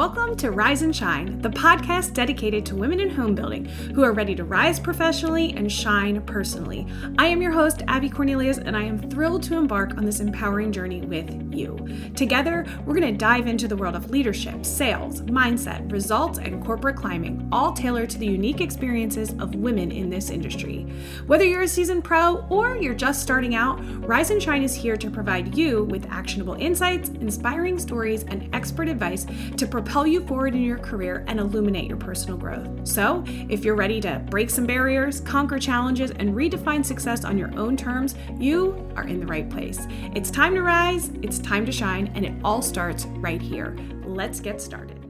Welcome to Rise and Shine, the podcast dedicated to women in home building who are ready to rise professionally and shine personally. I am your host, Abby Cornelius, and I am thrilled to embark on this empowering journey with you. Together, we're going to dive into the world of leadership, sales, mindset, results, and corporate climbing, all tailored to the unique experiences of women in this industry. Whether you're a seasoned pro or you're just starting out, Rise and Shine is here to provide you with actionable insights, inspiring stories, and expert advice to propel propel you forward in your career and illuminate your personal growth. So, if you're ready to break some barriers, conquer challenges, and redefine success on your own terms, you are in the right place. It's time to rise, it's time to shine, and it all starts right here. Let's get started.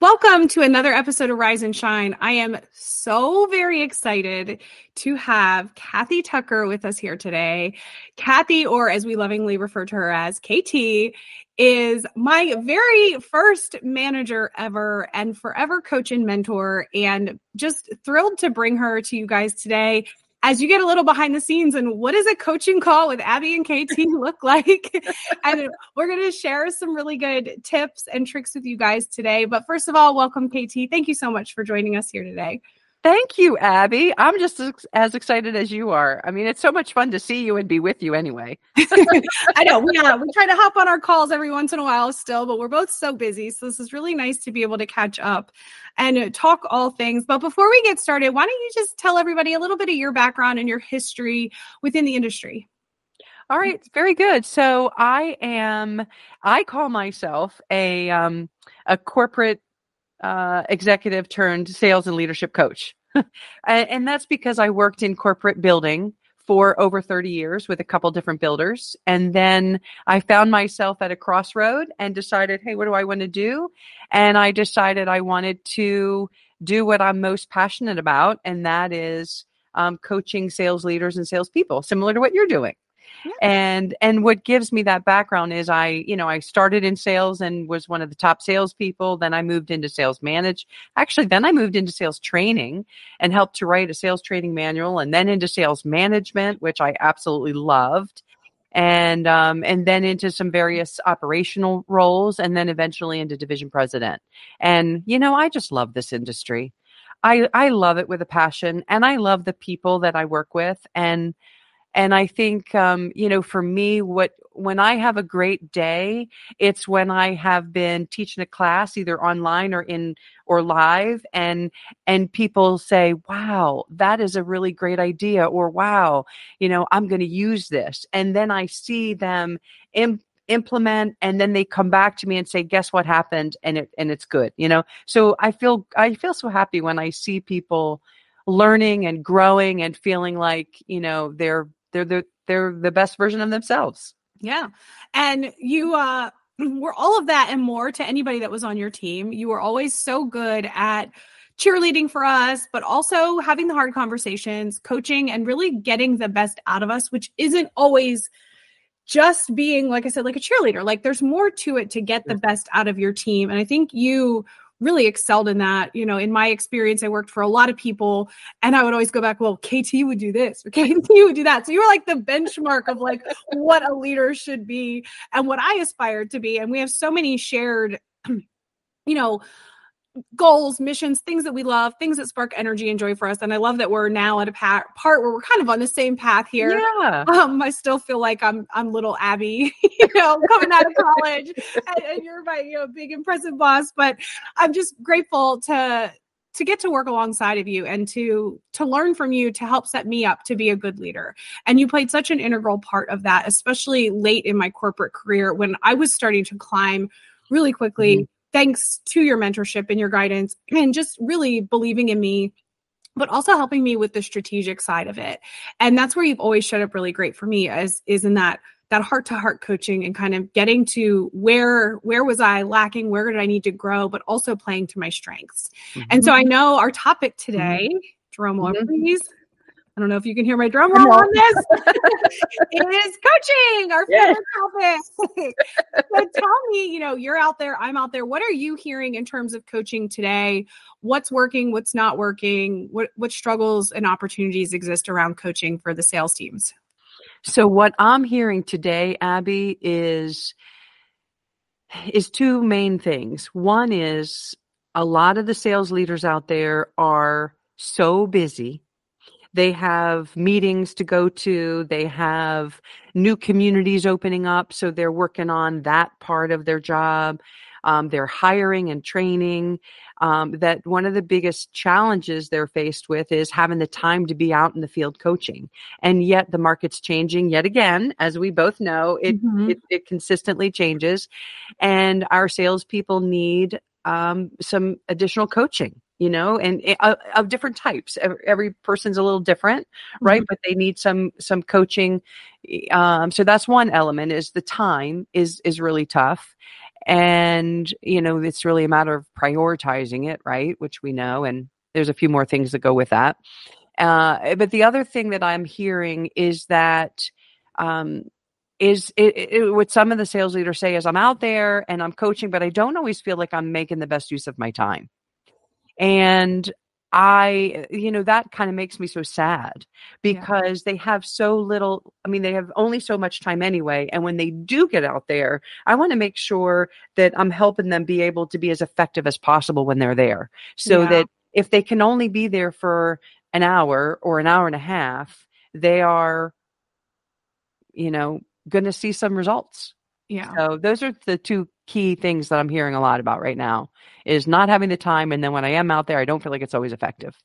Welcome to another episode of Rise and Shine. I am so very excited to have Kathy Tucker with us here today. Kathy, or as we lovingly refer to her as KT, is my very first manager ever and forever coach and mentor. And just thrilled to bring her to you guys today as you get a little behind the scenes and what does a coaching call with Abby and KT look like? and we're going to share some really good tips and tricks with you guys today. But first of all, welcome, KT. Thank you so much for joining us here today. Thank you, Abby. I'm just as excited as you are. I mean, it's so much fun to see you and be with you anyway. I know. We, uh, we try to hop on our calls every once in a while still, but we're both so busy. So this is really nice to be able to catch up and talk all things. But before we get started, why don't you just tell everybody a little bit of your background and your history within the industry? All right, very good. So I am I call myself a um a corporate uh, executive turned sales and leadership coach. and, that's because I worked in corporate building for over 30 years with a couple different builders. And then I found myself at a crossroad and decided, hey, what do I want to do? And I decided I wanted to do what I'm most passionate about, and that is um, coaching sales leaders and salespeople, similar to what you're doing. And and what gives me that background is I, you know, I started in sales and was one of the top salespeople. Then I moved into sales manage. Actually, then I moved into sales training and helped to write a sales training manual, and then into sales management, which I absolutely loved. And um, and then into some various operational roles, and then eventually into division president. And you know, I just love this industry. I I love it with a passion, and I love the people that I work with, and and I think, um, you know, for me, what when I have a great day, it's when I have been teaching a class either online or in or live, and and people say, "Wow, that is a really great idea," or "Wow, you know, I'm going to use this," and then I see them Im- implement and then they come back to me and say guess what happened? And it and it's good you know? So i feel i feel so happy when i see people learning and growing and feeling like you know they're they're the they're the best version of themselves. Yeah. And you uh were all of that and more to anybody that was on your team. You were always so good at cheerleading for us, but also having the hard conversations, coaching, and really getting the best out of us, which isn't always just being, like I said, like a cheerleader. Like there's more to it to get the best out of your team. And I think you really excelled in that. You know, in my experience, I worked for a lot of people and I would always go back, well, KT would do this, or KT would do that. So you were like the benchmark of like what a leader should be and what I aspired to be. And we have so many shared, you know, goals, missions, things that we love, things that spark energy and joy for us. And I love that we're now at a part where we're kind of on the same path here. Yeah. Um, I still feel like I'm I'm little Abby, you know, coming out of college, and, and you're my you know big impressive boss. But I'm just grateful to to get to work alongside of you and to to learn from you to help set me up to be a good leader and you played such an integral part of that especially late in my corporate career when i was starting to climb really quickly mm-hmm thanks to your mentorship and your guidance and just really believing in me but also helping me with the strategic side of it and that's where you've always showed up really great for me as is in that that heart to heart coaching and kind of getting to where where was i lacking where did i need to grow but also playing to my strengths mm-hmm. and so i know our topic today mm-hmm. drum roll mm-hmm. please I don't know if you can hear my drum roll on this. it is coaching, our favorite topic. so tell me, you know, you're out there, I'm out there. What are you hearing in terms of coaching today? What's working, what's not working? What what struggles and opportunities exist around coaching for the sales teams? So what I'm hearing today, Abby, is is two main things. One is a lot of the sales leaders out there are so busy. They have meetings to go to. They have new communities opening up. So they're working on that part of their job. Um, they're hiring and training. Um, that one of the biggest challenges they're faced with is having the time to be out in the field coaching. And yet the market's changing yet again, as we both know, it, mm-hmm. it, it consistently changes. And our salespeople need um, some additional coaching you know and uh, of different types. Every, person's a little different right? Mm-hmm. but they need some some coaching um, so that's one element is the time is is really tough. And you know it's really a matter of prioritizing it right? Which we know and there's a few more things that go with that. Uh, but the other thing that i'm hearing is that um, is it, it, what some of the sales leaders say is I'm out there and I'm coaching, but I don't always feel like I'm making the best use of my time. And I, you know, that kind of makes me so sad because yeah. they have so little. I mean, they have only so much time anyway. And when they do get out there, I want to make sure that I'm helping them be able to be as effective as possible when they're there. So yeah. that if they can only be there for an hour or an hour and a half, they are, you know, going to see some results. Yeah. So those are the two key things that I'm hearing a lot about right now is not having the time and then when I am out there I don't feel like it's always effective.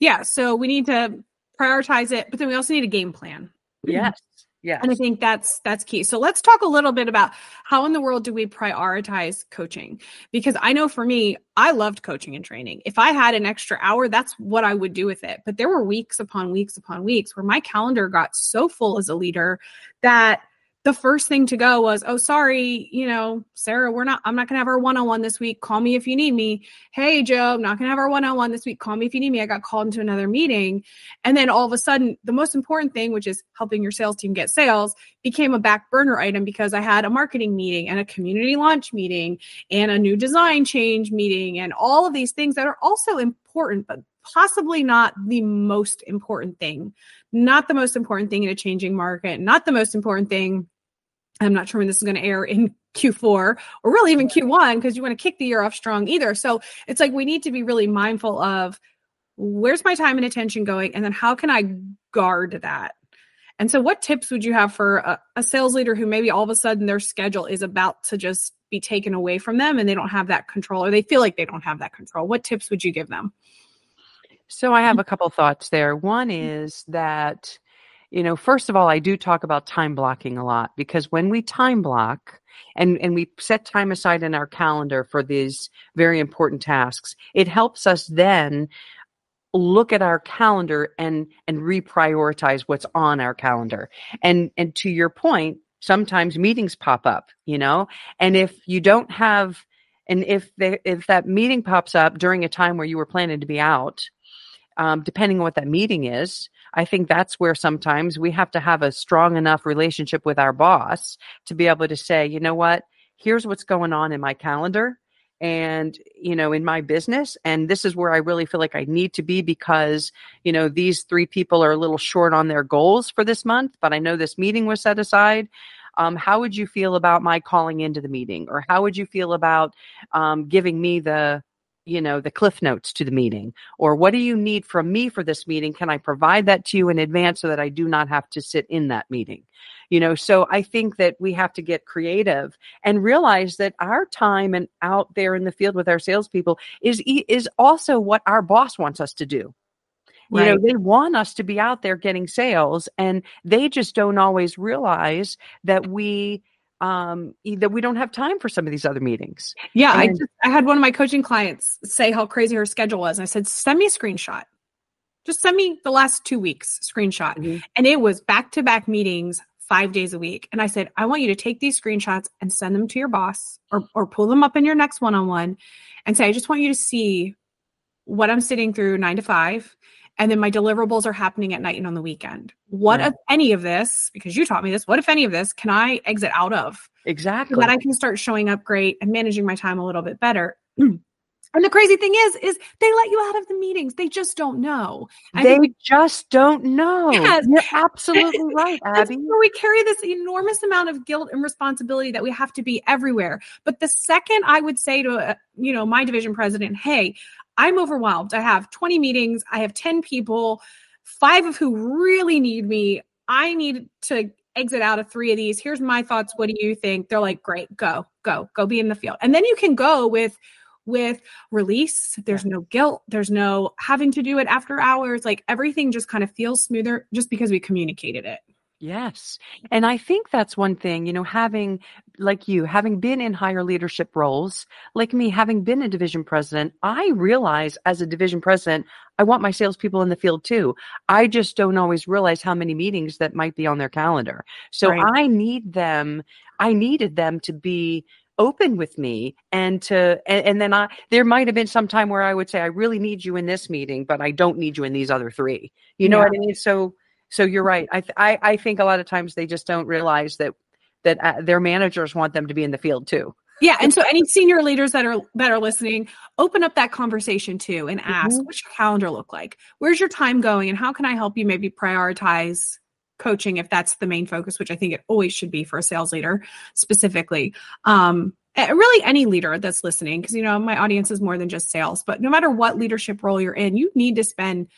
Yeah, so we need to prioritize it, but then we also need a game plan. Yes. Yeah. And I think that's that's key. So let's talk a little bit about how in the world do we prioritize coaching? Because I know for me, I loved coaching and training. If I had an extra hour, that's what I would do with it. But there were weeks upon weeks upon weeks where my calendar got so full as a leader that the first thing to go was, oh, sorry, you know, Sarah, we're not, I'm not going to have our one on one this week. Call me if you need me. Hey, Joe, I'm not going to have our one on one this week. Call me if you need me. I got called into another meeting. And then all of a sudden, the most important thing, which is helping your sales team get sales, became a back burner item because I had a marketing meeting and a community launch meeting and a new design change meeting and all of these things that are also important, but possibly not the most important thing. Not the most important thing in a changing market, not the most important thing I'm not sure when this is going to air in Q4 or really even Q1 because you want to kick the year off strong either. So it's like we need to be really mindful of where's my time and attention going and then how can I guard that? And so what tips would you have for a, a sales leader who maybe all of a sudden their schedule is about to just be taken away from them and they don't have that control or they feel like they don't have that control? What tips would you give them? So I have a mm-hmm. couple thoughts there. One mm-hmm. is that you know, first of all, I do talk about time blocking a lot because when we time block and, and we set time aside in our calendar for these very important tasks, it helps us then look at our calendar and and reprioritize what's on our calendar. And and to your point, sometimes meetings pop up, you know, and if you don't have and if they, if that meeting pops up during a time where you were planning to be out, um, depending on what that meeting is, I think that's where sometimes we have to have a strong enough relationship with our boss to be able to say, you know what, here's what's going on in my calendar and you know in my business and this is where i really feel like i need to be because you know these three people are a little short on their goals for this month but i know this meeting was set aside. Um, how would you feel about my calling into the meeting? Or how would you feel about um, giving me the you know the cliff notes to the meeting or what do you need from me for this meeting? Can i provide that to you in advance so that i do not have to sit in that meeting? You know so i think that we have to get creative and realize that our time and out there in the field with our salespeople is is also what our boss wants us to do. Right. You know, they want us to be out there getting sales and they just don't always realize that we um, that we don't have time for some of these other meetings. Yeah, and, I just I had one of my coaching clients say how crazy her schedule was. And I said, send me a screenshot. Just send me the last two weeks screenshot. Mm-hmm. And it was back to back meetings five days a week. And I said, I want you to take these screenshots and send them to your boss or, or pull them up in your next one on one and say, I just want you to see what I'm sitting through nine to five and then my deliverables are happening at night and on the weekend. What if any of this, because you taught me this, what if any of this can I exit out of? Exactly. So that I can start showing up great and managing my time a little bit better. And the crazy thing is, is they let you out of the meetings. They just don't know. I they we, just don't know. Yes. You're absolutely right, Abby. We carry this enormous amount of guilt and responsibility that we have to be everywhere. But the second I would say to, uh, you know, my division president, hey, I'm overwhelmed. I have 20 meetings. I have 10 people, five of who really need me. I need to exit out of three of these. Here's my thoughts. What do you think? They're like, great, go, go, go be in the field. And then you can go with with release. There's no guilt. There's no having to do it after hours. Like everything just kind of feels smoother just because we communicated it. Yes. And I think that's one thing, you know, having, like you, having been in higher leadership roles, like me, having been a division president, I realize as a division president, I want my salespeople in the field too. I just don't always realize how many meetings that might be on their calendar. So right. I need them, I needed them to be open with me and to and, and, then i there might have been some time where i would say i really need you in this meeting but i don't need you in these other three. You know yeah. what i mean? So so you're right. I, I i think a lot of times they just don't realize that that uh, their managers want them to be in the field too. Yeah and so any senior leaders that are that are listening open up that conversation too and ask mm-hmm. what's your calendar look like? Where's your time going? And how can i help you maybe prioritize coaching if that's the main focus, which I think it always should be for a sales leader specifically. Um, really any leader that's listening, because you know my audience is more than just sales. But no matter what leadership role you're in, you need to spend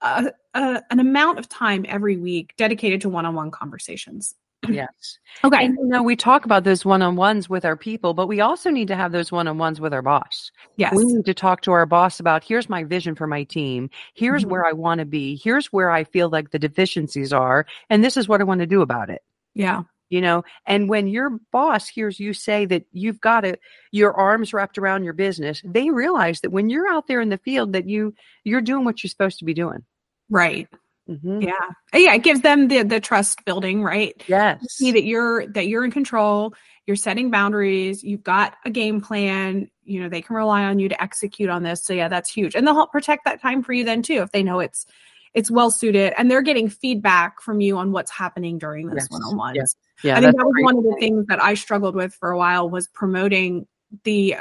a, a, an amount of time every week dedicated to one-on-one conversations. Yes. Okay. And, you know, we talk about those one on ones with our people, but we also need to have those one on ones with our boss. Yes. We need to talk to our boss about here's my vision for my team. Here's mm-hmm. where I want to be. Here's where I feel like the deficiencies are. And this is what I want to do about it. Yeah. You know, and when your boss hears you say that you've got it, your arms wrapped around your business, they realize that when you're out there in the field that you you're doing what you're supposed to be doing. Right. Mm-hmm. Yeah. Yeah. It gives them the the trust building, right? Yes. See that you're that you're in control, you're setting boundaries, you've got a game plan, you know, they can rely on you to execute on this. So yeah, that's huge. And they'll help protect that time for you then too, if they know it's it's well suited and they're getting feedback from you on what's happening during this yes. one-on-ones. Yeah. yeah I think that was one of the things that I struggled with for a while was promoting the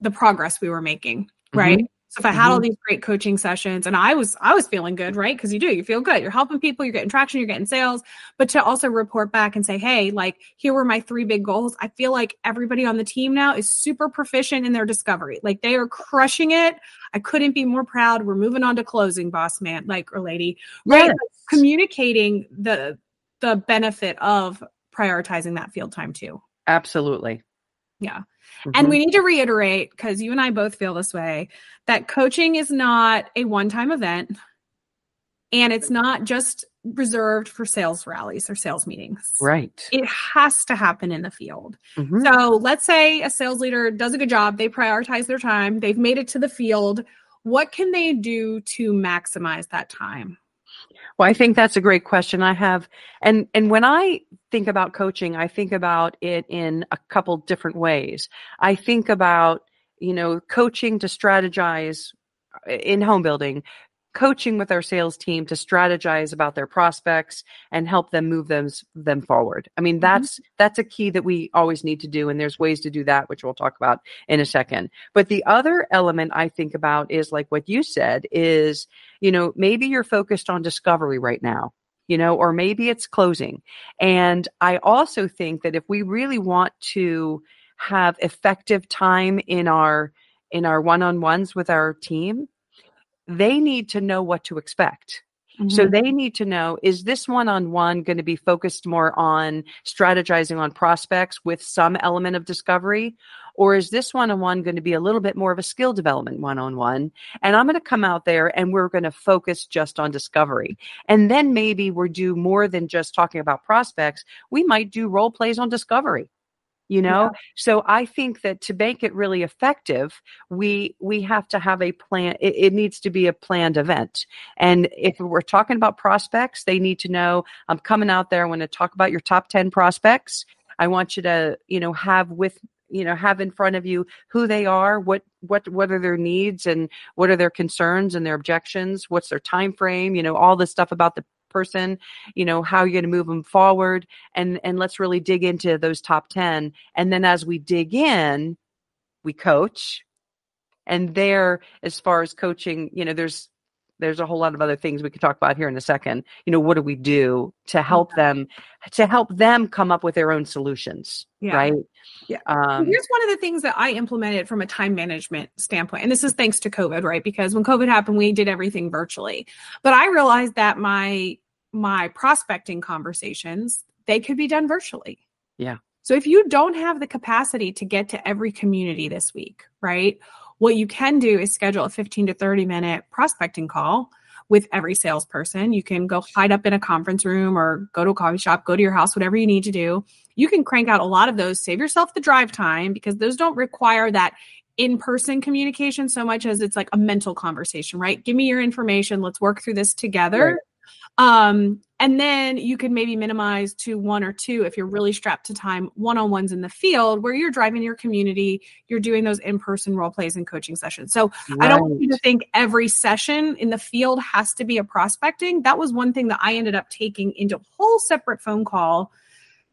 the progress we were making, right? Mm-hmm. So if I had mm-hmm. all these great coaching sessions and I was I was feeling good, right? Because you do, you feel good. You're helping people, you're getting traction, you're getting sales, but to also report back and say, "Hey, like here were my three big goals." I feel like everybody on the team now is super proficient in their discovery. Like they are crushing it. I couldn't be more proud. We're moving on to closing, boss man, like or lady. Right? Yes. Communicating the the benefit of prioritizing that field time too. Absolutely. Yeah. Mm-hmm. And we need to reiterate, because you and I both feel this way, that coaching is not a one time event and it's not just reserved for sales rallies or sales meetings. Right. It has to happen in the field. Mm-hmm. So let's say a sales leader does a good job, they prioritize their time, they've made it to the field. What can they do to maximize that time? Well, I think that's a great question. I have, and and when I think about coaching, I think about it in a couple different ways. I think about you know coaching to strategize uh, in home building, coaching with our sales team to strategize about their prospects and help them move them them forward. I mean, mm-hmm. that's mm-hmm. that's a key that we always need to do and there's ways to do that which we'll talk about in a second. But the other element I think about is like what you said is, you know, maybe you're focused on discovery right now. You know, or maybe it's closing. And I also think that if we really want to have effective time in our in our one-on-ones with our team, they need to know what to expect. Mm-hmm. So they need to know is this one on one going to be focused more on strategizing on prospects with some element of discovery? Or is this one on one going to be a little bit more of a skill development one on one? And I'm going to come out there and we're going to focus just on discovery. And then maybe we'll do more than just talking about prospects. We might do role plays on discovery you know? Yeah. so i think that to make it really effective we we have to have a plan it, it, needs to be a planned event. And if we're talking about prospects they need to know i'm coming out there i want to talk about your top 10 prospects. I want you to you know have with you know have in front of you who they are what what what are their needs and what are their concerns and their objections what's their time frame you know all the stuff about the person, you know, how you're going to move them forward. And, and let's really dig into those top 10. And then as we dig in, we coach And there, as far as coaching, you know, there's there's a whole lot of other things we could talk about here in a second. You know, what do we do to help yeah. them to help them come up with their own solutions? Yeah. Right. Yeah. Um, Here's one of the things that I implemented from a time management standpoint. And this is thanks to COVID, right? Because when COVID happened, we did everything virtually. But I realized that my my prospecting conversations, they could be done virtually. Yeah. So if you don't have the capacity to get to every community this week, right? What you can do is schedule a 15 to 30 minute prospecting call with every salesperson. You can go hide up in a conference room or go to a coffee shop, go to your house, whatever you need to do. You can crank out a lot of those, save yourself the drive time because those don't require that in person communication so much as it's like a mental conversation, right? Give me your information. Let's work through this together. Right. Um, and then you can maybe minimize to one or two if you're really strapped to time one on ones in the field where you're driving your community, you're doing those in person role plays and coaching sessions. So right. I don't want you to think every session in the field has to be a prospecting. That was one thing that I ended up taking into a whole separate phone call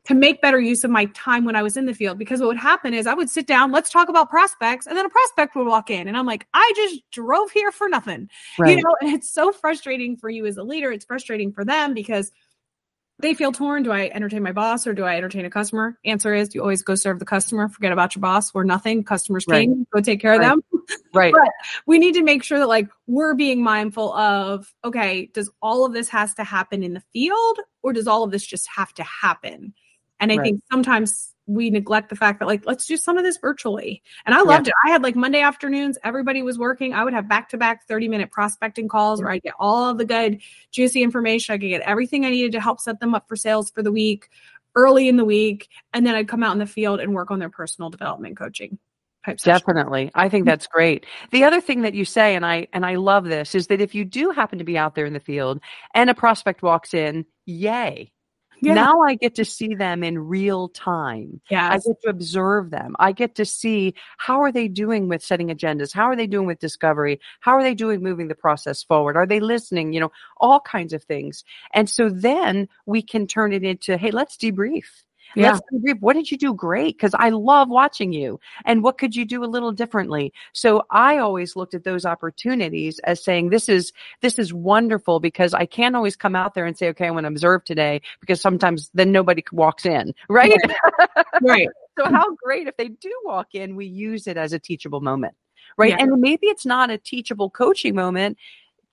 to make better use of my time when I was in the field. Because what would happen is I would sit down, let's talk about prospects, and then a prospect would walk in, and I'm like, I just drove here for nothing, right. you know. And it's so frustrating for you as a leader. It's frustrating for them because they feel torn. Do I entertain my boss or do I entertain a customer? Answer is you always go serve the customer. Forget about your boss. We're nothing. Customers right. king. Go take care right. of them. Right. but we need to make sure that like we're being mindful of okay, does all of this has to happen in the field or does all of this just have to happen? And I right. think sometimes we neglect the fact that like let's do some of this virtually. And I loved yeah. it. I had like Monday afternoons, everybody was working. I would have back to back 30 minute prospecting calls where I'd get all of the good juicy information. I could get everything I needed to help set them up for sales for the week early in the week. And then I'd come out in the field and work on their personal development coaching. Definitely. I think that's great. The other thing that you say and I and I love this is that if you do happen to be out there in the field and a prospect walks in, yay yeah. Now I get to see them in real time. Yeah. I get to observe them. I get to see how are they doing with setting agendas? How are they doing with discovery? How are they doing moving the process forward? Are they listening? You know, all kinds of things. And so then we can turn it into, hey, let's debrief. Yeah. Let's debrief. What did you do great? Because I love watching you. And what could you do a little differently? So I always looked at those opportunities as saying, this is, this is wonderful because I can't always come out there and say, okay, I want to observe today because sometimes then nobody walks in. Right. Right. right. so how great if they do walk in, we use it as a teachable moment. Right. Yeah. And maybe it's not a teachable coaching moment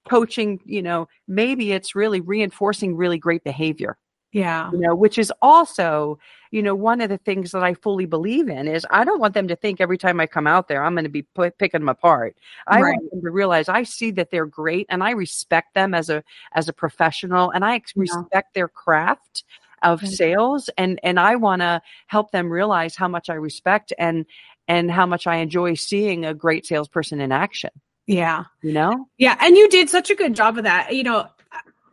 coaching, you know, maybe it's really reinforcing really great behavior. Yeah. You know, which is also, you know, one of the things that I fully believe in is I don't want them to think every time I come out there, I'm going to be p- picking them apart. I right. want them to realize I see that they're great and I respect them as a, as a professional and I yeah. respect their craft of right. sales and, and I want to help them realize how much I respect and, and how much I enjoy seeing a great salesperson in action. Yeah. You know? Yeah. And you did such a good job of that. You know,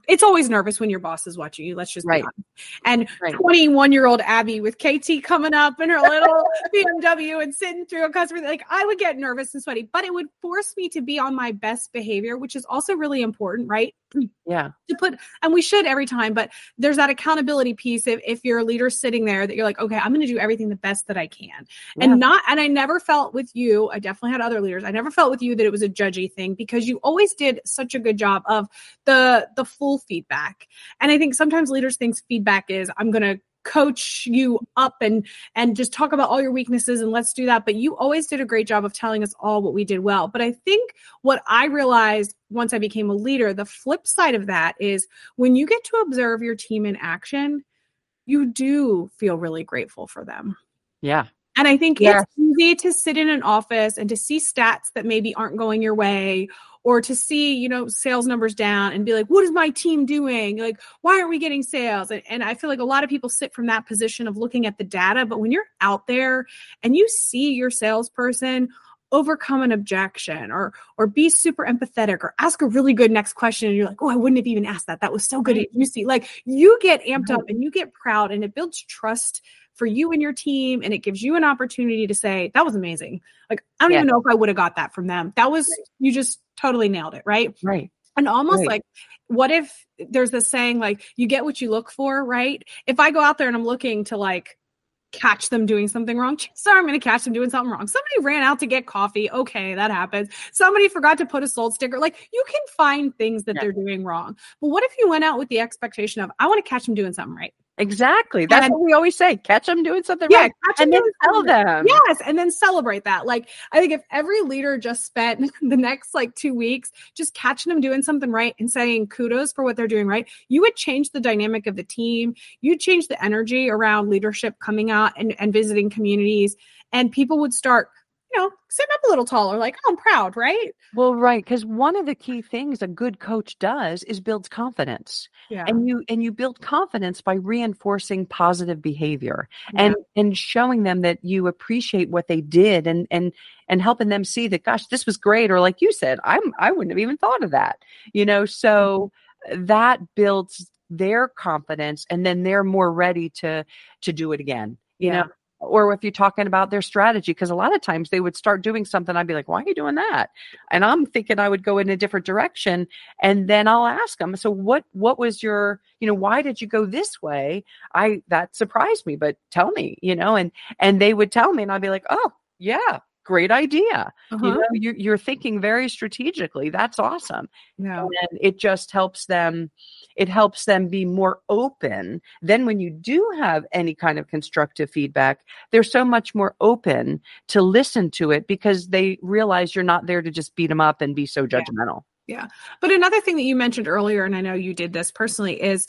it's always nervous when your boss is watching you. Let's just right. And 21 right. year old Abby with KT coming up in her little BMW and sitting through a customer, like I would get nervous and sweaty, but it would force me to be on my best behavior, which is also really important, right? Yeah. To put, and we should every time, but there's that accountability piece. If, if you're a leader sitting there that you're like, okay, I'm going to do everything the best that I can. Yeah. And not, and I never felt with you, I definitely had other leaders. I never felt with you that it was a judgy thing because you always did such a good job of the, the full feedback. And I think sometimes leaders think feedback is, I'm going to coach you up and and just talk about all your weaknesses and let's do that. But you always did a great job of telling us all what we did well. But i think what i realized once i became a leader the flip side of that is when you get to observe your team in action you do feel really grateful for them. Yeah and I think it's easy to sit in an office and to see stats that maybe aren't going your way or to see, you know, sales numbers down and be like, what is my team doing? Like, why aren't we getting sales? And, and I feel like a lot of people sit from that position of looking at the data. But when you're out there and you see your salesperson overcome an objection or or be super empathetic or ask a really good next question and you're like oh i wouldn't have even asked that that was so good you see like you get amped up and you get proud and it builds trust for you and your team and it gives you an opportunity to say that was amazing like i don't yeah. even know if i would have got that from them that was you just totally nailed it right right and almost right. like what if there's this saying like you get what you look for right if i go out there and i'm looking to like catch them doing something wrong. Sorry, I'm going to catch them doing something wrong. Somebody ran out to get coffee. Okay, that happens. Somebody forgot to put a sold sticker. Like you can find things that yeah. they're doing wrong. But what if you went out with the expectation of, I want to catch them doing something right? Exactly. That's and, what we always say. Catch them doing something yeah, right. and then tell them. Yes. And then celebrate that. Like, I think if every leader just spent the next like two weeks just catching them doing something right and saying kudos for what they're doing right, you would change the dynamic of the team. You'd change the energy around leadership coming out and, and visiting communities. And people would start you know, sitting up a little taller, like, oh, I'm proud, right? Well, right. Because one of the key things a good coach does is builds confidence. Yeah. And you and you build confidence by reinforcing positive behavior yeah. and and showing them that you appreciate what they did and and and helping them see that, gosh, this was great. Or like you said, I'm I wouldn't have even thought of that. You know, so mm-hmm. that builds their confidence and then they're more ready to to do it again you yeah. know or if you're talking about their strategy because a lot of times they would start doing something i'd be like why are you doing that? And i'm thinking i would go in a different direction and then i'll ask them so what what was your you know why did you go this way? I that surprised me but tell me you know and and they would tell me and i'd be like oh yeah great idea. Uh-huh. You know, you're, you're, thinking very strategically. That's awesome. Yeah. And it just helps them, it helps them be more open. Then when you do have any kind of constructive feedback, they're so much more open to listen to it because they realize you're not there to just beat them up and be so judgmental. Yeah. yeah. But another thing that you mentioned earlier, and I know you did this personally, is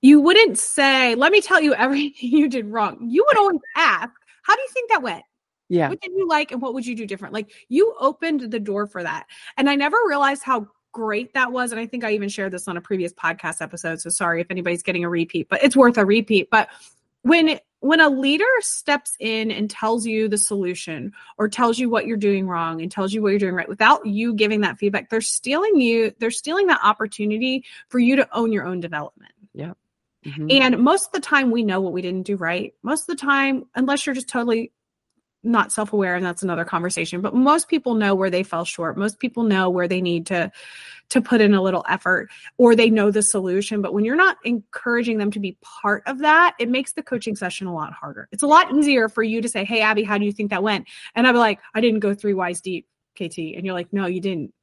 you wouldn't say, let me tell you everything you did wrong. You would always ask, how do you think that went? Yeah. What did you like and what would you do different? Like you opened the door for that. And I never realized how great that was. And I think I even shared this on a previous podcast episode. So sorry if anybody's getting a repeat, but it's worth a repeat. But when when a leader steps in and tells you the solution or tells you what you're doing wrong and tells you what you're doing right without you giving that feedback, they're stealing you, they're stealing that opportunity for you to own your own development. Yeah. Mm-hmm. And most of the time we know what we didn't do right. Most of the time, unless you're just totally not self-aware and that's another conversation but most people know where they fell short. Most people know where they need to to put in a little effort or they know the solution but when you're not encouraging them to be part of that it makes the coaching session a lot harder. It's a lot easier for you to say hey abby how do you think that went? And i'd be like i didn't go three whys deep kt and you're like no you didn't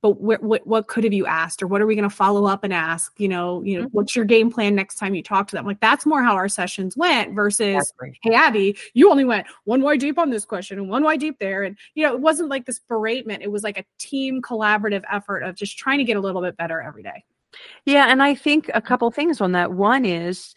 but what, what, what could have you asked or what are we going to follow up and ask? You know you know mm-hmm. what's your game plan next time you talk to them? Like that's more how our sessions went versus hey abby you only went one wide deep on this question and one wide deep there. And you know it wasn't like this beratement it was like a team collaborative effort of just trying to get a little bit better every day. Yeah and i think a couple things on that. One is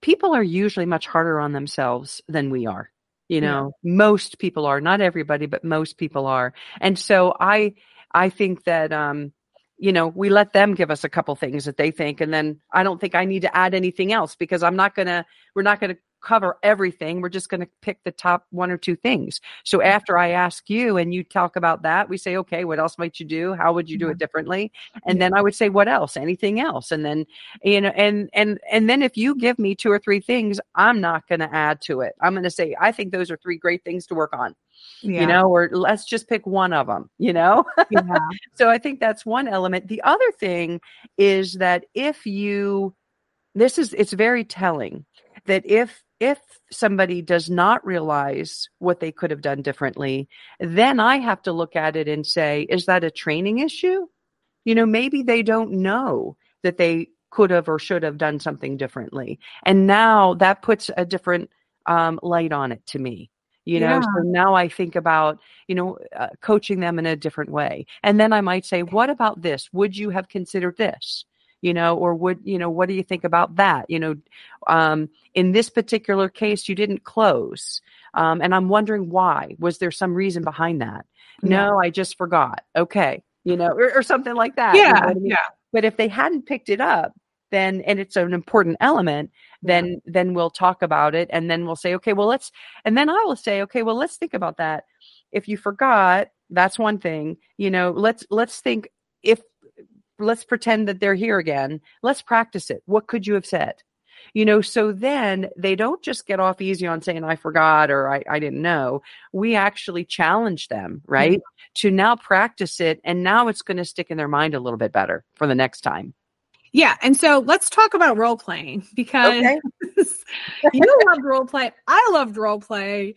people are usually much harder on themselves than we are. You know yeah. most people are not everybody but most people are. And so i I think that um, you know, we let them give us a couple things that they think, and then I don't think I need to add anything else because I'm not gonna, we're not gonna cover everything. We're just gonna pick the top one or two things. So mm-hmm. after I ask you and you talk about that, we say, okay, what else might you do? How would you do it differently? And then I would say, what else? Anything else? And then, you know, and and and then if you give me two or three things, I'm not gonna add to it. I'm gonna say, I think those are three great things to work on yeah. you know, or let's just pick one of them, you know? Yeah. so I think that's one element. The other thing is that if you, this is, it's very telling that if, if somebody does not realize what they could have done differently, then I have to look at it and say, is that a training issue? You know, maybe they don't know that they could have or should have done something differently. And now that puts a different um, light on it to me you know yeah. so now i think about you know uh, coaching them in a different way. And then i might say what about this? Would you have considered this? You know or would you know what do you think about that? You know um, in this particular case you didn't close um, and i'm wondering why. Was there some reason behind that? Yeah. no i just forgot. Okay. You know or, or something like that yeah you know I mean? yeah. But if they hadn't picked it up then and it's an important element then then we'll talk about it and then we'll say okay well let's and then i will say okay well let's think about that. If you forgot that's one thing you know let's let's think if let's pretend that they're here again let's practice it. What could you have said? You know so then they don't just get off easy on saying i forgot or i, I didn't know. We actually challenge them right mm-hmm. to now practice it and now it's going to stick in their mind a little bit better for the next time Yeah, and so let's talk about role playing because Okay. you loved role play. I loved role play.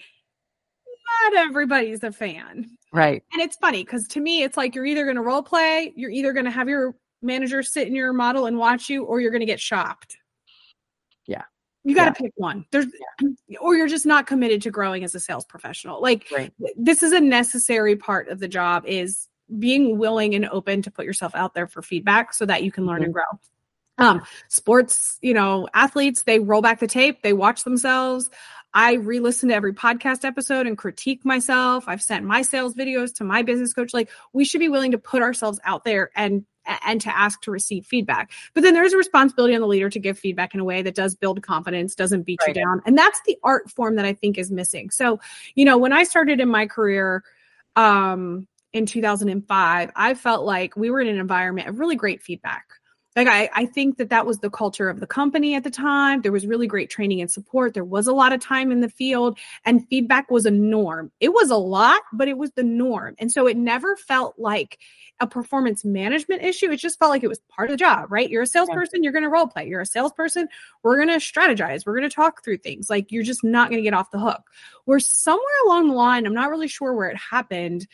Not everybody's a fan. Right. And it's funny because to me, it's like you're either going to role play, you're either going to have your manager sit in your model and watch you, or you're going to get shopped. Yeah. You got to pick one. There's, or you're just not committed to growing as a sales professional. Like Right. this is a necessary part of the job is being willing and open to put yourself out there for feedback so that you can learn Mhm. and grow. Um, sports, you know, athletes, they roll back the tape, they watch themselves. I re-listen to every podcast episode and critique myself. I've sent my sales videos to my business coach. Like we should be willing to put ourselves out there and and to ask to receive feedback. But then there's a responsibility on the leader to give feedback in a way that does build confidence, doesn't beat Right. you down. And that's the art form that I think is missing. So, you know, when I started in my career um in 2005, I felt like we were in an environment of really great feedback. Like I, I think that that was the culture of the company at the time. There was really great training and support. There was a lot of time in the field, and feedback was a norm. It was a lot, but it was the norm, and so it never felt like a performance management issue. It just felt like it was part of the job, right? You're a salesperson, you're going to role play. You're a salesperson, we're going to strategize. We're going to talk through things. Like you're just not going to get off the hook. Where somewhere along the line, I'm not really sure where it happened.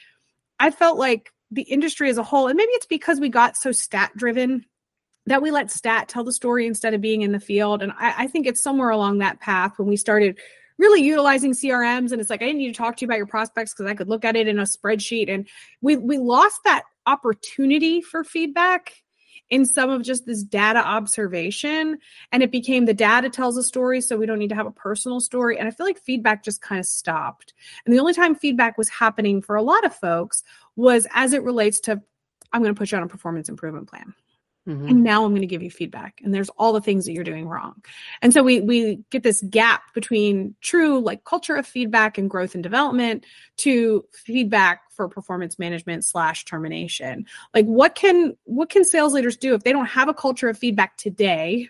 I felt like the industry as a whole, and maybe it's because we got so stat driven that we let stat tell the story instead of being in the field. And I, I think it's somewhere along that path when we started really utilizing CRMs. And it's like I didn't need to talk to you about your prospects because I could look at it in a spreadsheet. And we we lost that opportunity for feedback in some of just this data observation and it became the data tells a story so we don't need to have a personal story and i feel like feedback just kind of stopped. And the only time feedback was happening for a lot of folks was as it relates to i'm going to put you on a performance improvement plan Mhm. and now i'm going to give you feedback and there's all the things that you're doing wrong. And so we we get this gap between true like culture of feedback and growth and development to feedback for performance management slash termination. Like what can what can sales leaders do if they don't have a culture of feedback today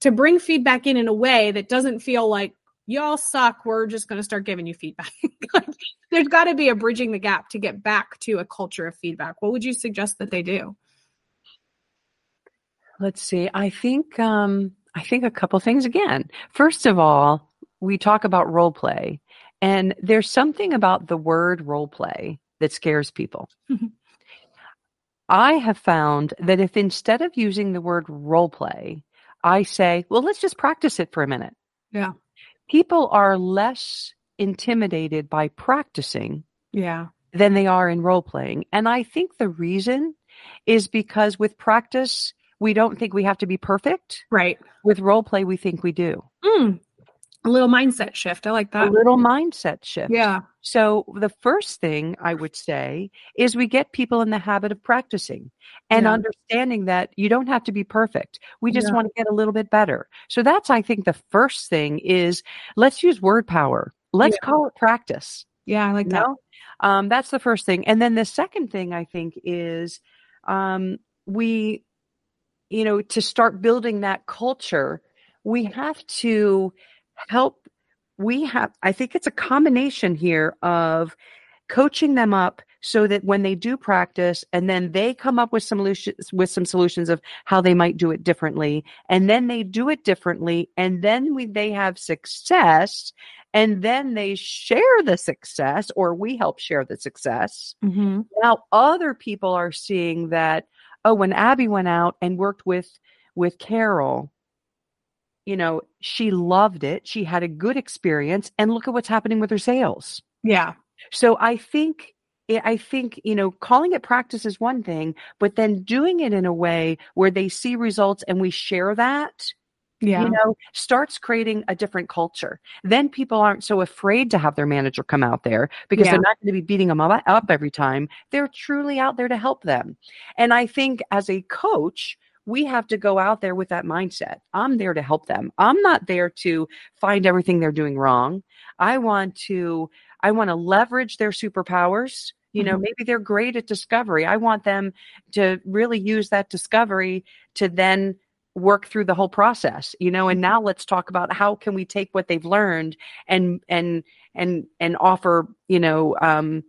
to bring feedback in in a way that doesn't feel like y'all suck we're just going to start giving you feedback. Like, there's got to be a bridging the gap to get back to a culture of feedback. What would you suggest that they do Let's see. I think um I think a couple things again. First of all, we talk about role play and there's something about the word role play that scares people. Mhm. I have found that if instead of using the word role play, I say, well, let's just practice it for a minute. Yeah. People are less intimidated by practicing yeah than they are in role playing. And I think the reason is because with practice, we don't think we have to be perfect. right With role play, we think we do. Mm, a little mindset shift. I like that. A little mindset shift. Yeah. So the first thing I would say is we get people in the habit of practicing and Yeah. understanding that you don't have to be perfect. We just Yeah. want to get a little bit better. So that's I think the first thing is let's use word power. Let's Yeah. call it practice. Yeah. I like You that. know? Um, that's the first thing. And then the second thing I think is um, we, you know, to start building that culture, we have to help. We have, I think it's a combination here of coaching them up so that when they do practice and then they come up with some solutions with some solutions of how they might do it differently and then they do it differently and then we they have success and then they share the success or we help share the success Mm-hmm. now other people are seeing that oh when abby went out and worked with with carol you know she loved it she had a good experience and look at what's happening with her sales Yeah. so i think I- I think, you know, calling it practice is one thing, but then doing it in a way where they see results and we share that, Yeah. you know, starts creating a different culture. Then people aren't so afraid to have their manager come out there because Yeah. they're not going to be beating them up, every time. They're truly out there to help them. And I think as a coach, we have to go out there with that mindset. I'm there to help them. I'm not there to find everything they're doing wrong. I want to I want to leverage their superpowers. You know, Mhm. maybe they're great at discovery. I want them to really use that discovery to then work through the whole process you know and now let's talk about how can we take what they've learned and and and and offer you know um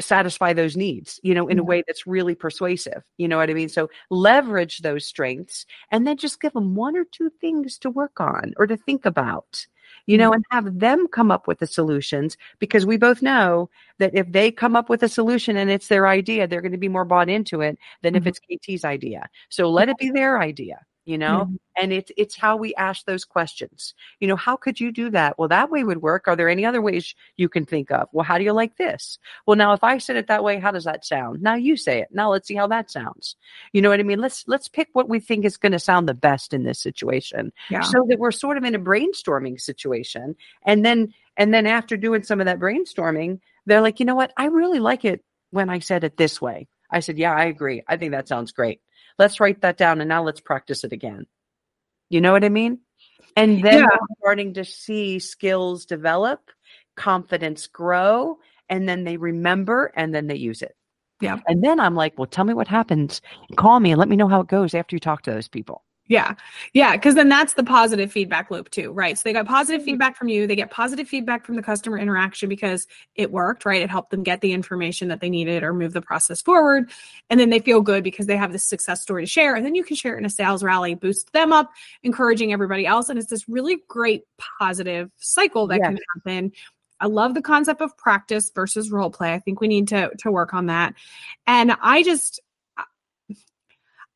satisfy those needs, you know, in a way that's really persuasive. You know what I mean? So leverage those strengths and then just give them one or two things to work on or to think about, you know, and have them come up with the solutions because we both know that if they come up with a solution and it's their idea, they're going to be more bought into it than if Mhm. it's KT's idea. So let it be their idea, you know? Mhm. And it's it's how we ask those questions. You know, how could you do that? Well, that way would work. Are there any other ways you can think of? Well, how do you like this? Well, now if I said it that way, how does that sound? Now you say it. Now let's see how that sounds. You know what I mean? Let's let's pick what we think is going to sound the best in this situation Yeah. so that we're sort of in a brainstorming situation. And then and then after doing some of that brainstorming, they're like, "You know what? I really like it when I said it this way." I said, "Yeah, I agree. I think that sounds great. Let's write that down and now let's practice it again." You know what I mean? And then Yeah. starting to see skills develop, confidence grow, and then they remember and then they use it. Yeah. And then I'm like, well, tell me what happens. Call me and let me know how it goes after you talk to those people. Yeah. Yeah. Cause then that's the positive feedback loop too, right? So they got positive Mhm. feedback from you. They get positive feedback from the customer interaction because it worked, right? It helped them get the information that they needed or move the process forward. And then they feel good because they have this success story to share. And then you can share it in a sales rally, boost them up, encouraging everybody else. And it's this really great positive cycle that Yeah. can happen. I love the concept of practice versus role play. I think we need to to work on that. And I just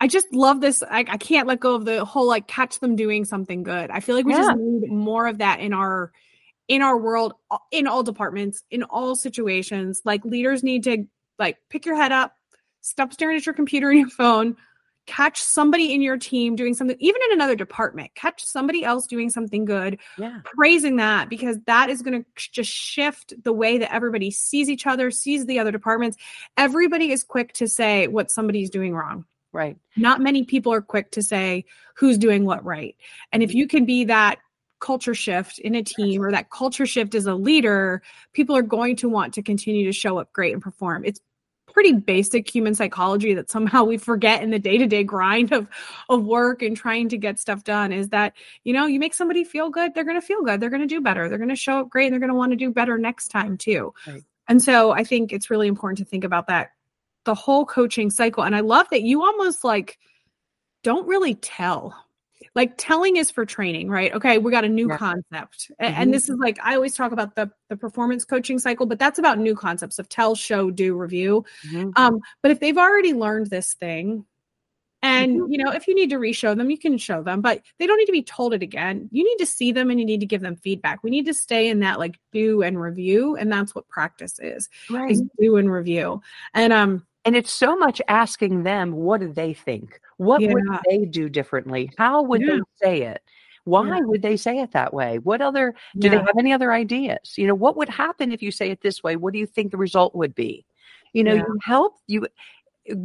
I just love this. I, I can't let go of the whole like catch them doing something good. I feel like we Yeah. just need more of that in our in our world, in all departments, in all situations. Like leaders need to like pick your head up, stop staring at your computer and your phone, catch somebody in your team doing something, even in another department, catch somebody else doing something good, Yeah. praising that because that is going to just shift the way that everybody sees each other, sees the other departments. Everybody is quick to say what somebody's doing wrong Right. not many people are quick to say who's doing what right. And if mm-hmm. you can be that culture shift in a team or that culture shift as a leader, people are going to want to continue to show up great and perform. It's pretty basic human psychology that somehow we forget in the day-to-day grind of of work and trying to get stuff done is that you know you make somebody feel good they're going to feel good they're going to do better they're going to show up great and they're going to want to do better next time too Right. and so i think it's really important to think about that the whole coaching cycle and i love that you almost like don't really tell like telling is for training right okay we got a new Yeah. concept Mhm. and this is like i always talk about the the performance coaching cycle but that's about new concepts of tell show do review Mhm. um but if they've already learned this thing and Mhm. you know if you need to re-show them you can show them but they don't need to be told it again you need to see them and you need to give them feedback we need to stay in that like do and review and that's what practice is Right. is do and review and um And it's so much asking them, what do they think? What would they do differently? How would Yeah. they say it? Why Yeah. would they say it that way? What other, do they have any other ideas? You know, what would happen if you say it this way? What do you think the result would be? You know, Yeah. you help you.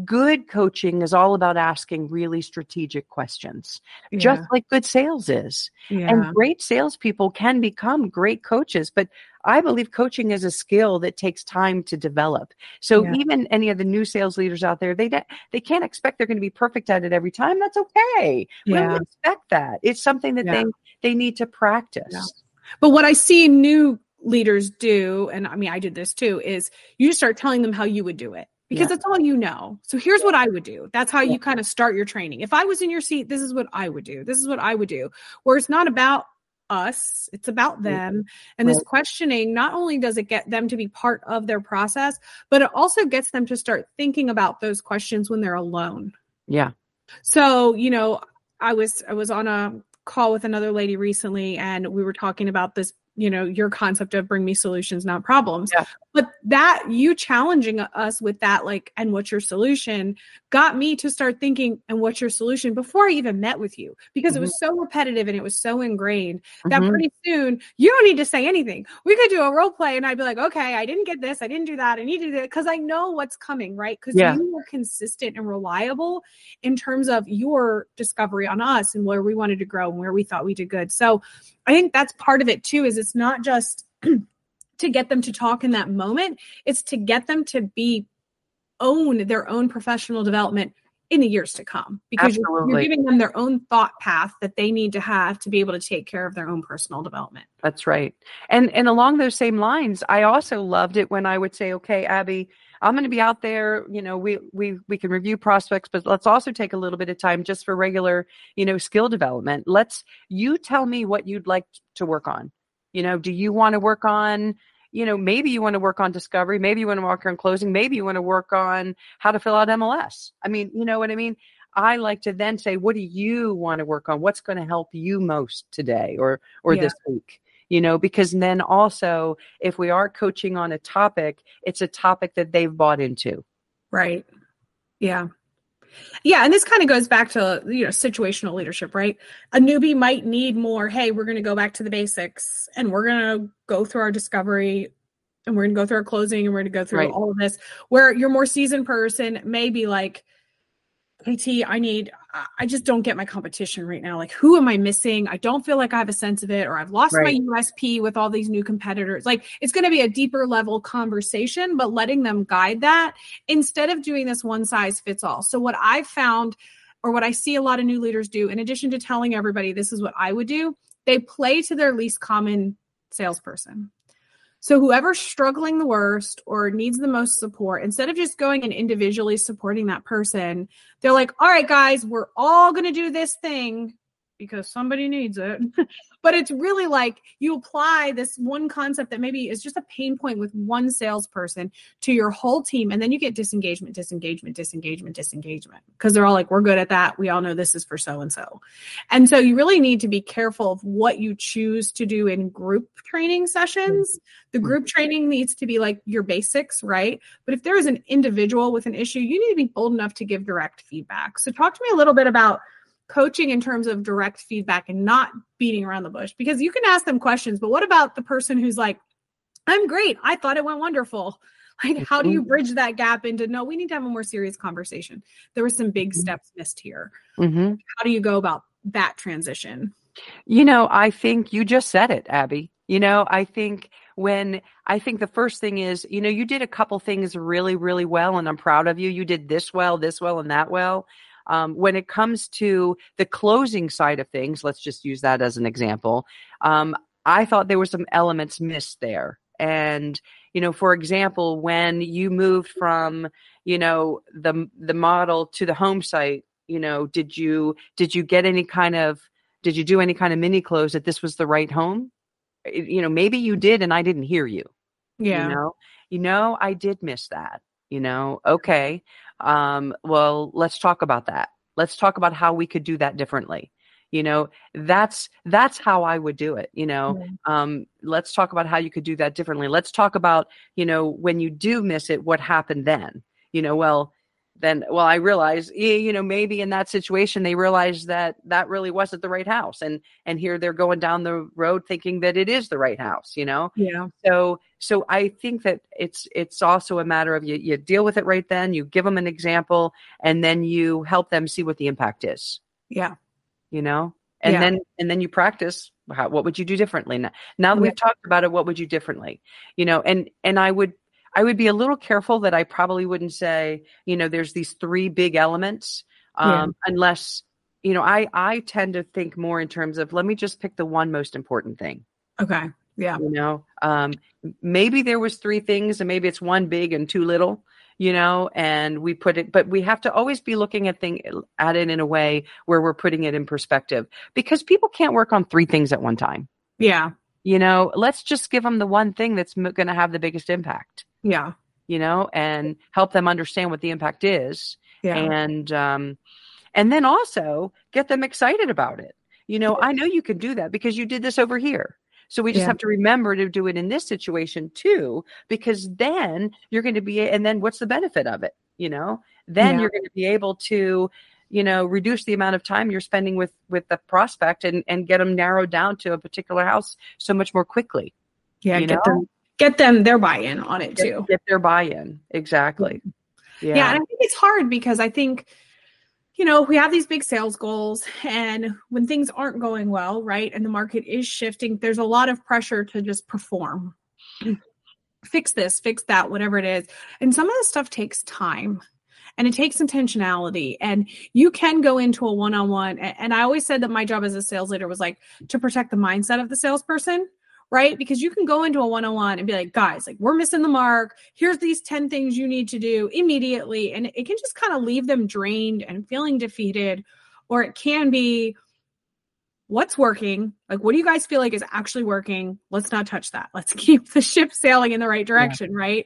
Good coaching is all about asking really strategic questions, just like good sales is. yeah. And great salespeople can become great coaches, but I believe coaching is a skill that takes time to develop. So Yeah. even any of the new sales leaders out there, they they can't expect they're going to be perfect at it every time. That's okay. We yeah. don't expect that. It's something that Yeah. they they need to practice. But what I see new leaders do, and I mean, I did this too, is you start telling them how you would do it because Yeah. that's all you know. So here's what I would do. That's how Yeah. you kind of start your training. If I was in your seat, this is what I would do. This is what I would do. Where it's not about us, it's about Right. them. And this Right. questioning, not only does it get them to be part of their process, but it also gets them to start thinking about those questions when they're alone. Yeah. So, you know, I was I was on a call with another lady recently and we were talking about this, you know, your concept of bring me solutions, not problems. Yeah. But that you challenging us with that like and what's your solution got me to start thinking and what's your solution before I even met with you because it was so repetitive and it was so ingrained that Mhm. pretty soon you don't need to say anything. We could do a role play and I'd be like, okay, I didn't get this, I didn't do that, I need to do that because I know what's coming, right? Because Yeah. you were consistent and reliable in terms of your discovery on us and where we wanted to grow and where we thought we did good. So I think that's part of it too, is it's not just to get them to talk in that moment, it's to get them to be own their own professional development in the years to come because you're, you're, giving them their own thought path that they need to have to be able to take care of their own personal development. That's right. And and along those same lines, I also loved it when I would say, "Okay, Abby, I'm going to be out there, you know, we we we can review prospects, but let's also take a little bit of time just for regular, you know, skill development. Let's you tell me what you'd like to work on. You know, do you want to work on you know, maybe you want to work on discovery, maybe you want to work on closing, maybe you want to work on how to fill out MLS. I mean, you know what I mean? I like to then say, what do you want to work on? What's going to help you most today or or yeah. this week? You know, because then also if we are coaching on a topic, it's a topic that they've bought into. Right. Yeah. Yeah, and this kind of goes back to you know situational leadership, right? A newbie might need more. Hey, we're going to go back to the basics, and we're going to go through our discovery, and we're going to go through our closing, and we're going to go through right. all of this. Where your more seasoned person may be like, KT, I need, I just don't get my competition right now. Like, who am I missing? I don't feel like I have a sense of it, or I've lost right. my USP with all these new competitors. Like, it's going to be a deeper level conversation, but letting them guide that instead of doing this one size fits all. So, what I've found, or what I see a lot of new leaders do, in addition to telling everybody this is what I would do, they play to their least common salesperson. So whoever's struggling the worst or needs the most support, instead of just going and individually supporting that person, they're like, all right, guys, we're all going to do this thing because somebody needs it. but it's really like you apply this one concept that maybe is just a pain point with one salesperson to your whole team. And then you get disengagement, disengagement, disengagement, disengagement because they're all like, we're good at that. We all know this is for so and so. And so you really need to be careful of what you choose to do in group training sessions. The mm-hmm. group training needs to be like your basics, right? But if there is an individual with an issue, you need to be bold enough to give direct feedback. So talk to me a little bit about coaching in terms of direct feedback and not beating around the bush because you can ask them questions but what about the person who's like i'm great. I thought it went wonderful. Like how do you bridge that gap into no we need to have a more serious conversation. There were some big mm-hmm. steps missed here. Mm-hmm. how do you go about that transition? You know i think you just said it abby. You know i think when i think the first thing is you know you did a couple things really really well and i'm proud of you. You did this well this well and that well um, when it comes to the closing side of things, let's just use that as an example. Um, I thought there were some elements missed there. And, you know, for example, when you moved from, you know, the the model to the home site, you know, did you did you get any kind of did you do any kind of mini close that this was the right home? You know, maybe you did and I didn't hear you. Yeah. You know, you know, I did miss that. You know, okay. Um, well, let's talk about that. Let's talk about how we could do that differently. You know, that's that's how I would do it. You know, mm-hmm. um, let's talk about how you could do that differently. Let's talk about, you know, when you do miss it, what happened then? You know, well, then well i realize you know maybe in that situation they realized that that really wasn't the right house and and here they're going down the road thinking that it is the right house you know? Yeah. So so i think that it's it's also a matter of you you deal with it right then you give them an example and then you help them see what the impact is. Yeah. You know? And yeah. then and then you practice how, what would you do differently? Now, now that yeah. we've talked about it what would you differently? You know and and i would I would be a little careful that I probably wouldn't say, you know, there's these three big elements, um, yeah. unless, you know, I I tend to think more in terms of let me just pick the one most important thing. Okay. Yeah. You know, um, maybe there was three things, and maybe it's one big and two little. You know, and we put it, but we have to always be looking at thing at it in a way where we're putting it in perspective because people can't work on three things at one time. Yeah. You know, let's just give them the one thing that's m- going to have the biggest impact. Yeah. You know, and help them understand what the impact is. Yeah. And um and then also get them excited about it. You know, I know you can do that because you did this over here. So we just yeah. have to remember to do it in this situation too, because then you're going to be, and then what's the benefit of it? You know, then yeah. you're going to be able to, you know, reduce the amount of time you're spending with with the prospect and and get them narrowed down to a particular house so much more quickly. Yeah, get know? them get them their buy-in on it too. Get, their buy-in. Exactly. Mm-hmm. Yeah. yeah. And I think it's hard because I think, you know, we have these big sales goals and when things aren't going well, right? And the market is shifting, there's a lot of pressure to just perform. fix this, fix that, whatever it is. And some of this stuff takes time. and it takes intentionality and you can go into a one-on-one and i always said that my job as a sales leader was like to protect the mindset of the salesperson right? Because you can go into a one-on-one and be like guys like we're missing the mark. Here's these 10 things you need to do immediately. And it can just kind of leave them drained and feeling defeated or it can be what's working? Like what do you guys feel like is actually working? Let's not touch that. Let's keep the ship sailing in the right direction yeah. right?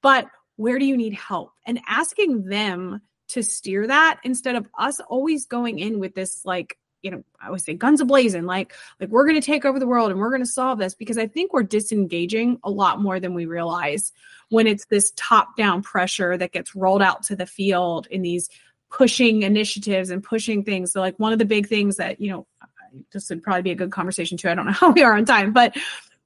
But where do you need help? And asking them to steer that instead of us always going in with this like you know i always say guns ablazing like like we're going to take over the world and we're going to solve this because i think we're disengaging a lot more than we realize when it's this top down pressure that gets rolled out to the field in these pushing initiatives and pushing things so like one of the big things that you know this would probably be a good conversation too i don't know how we are on time but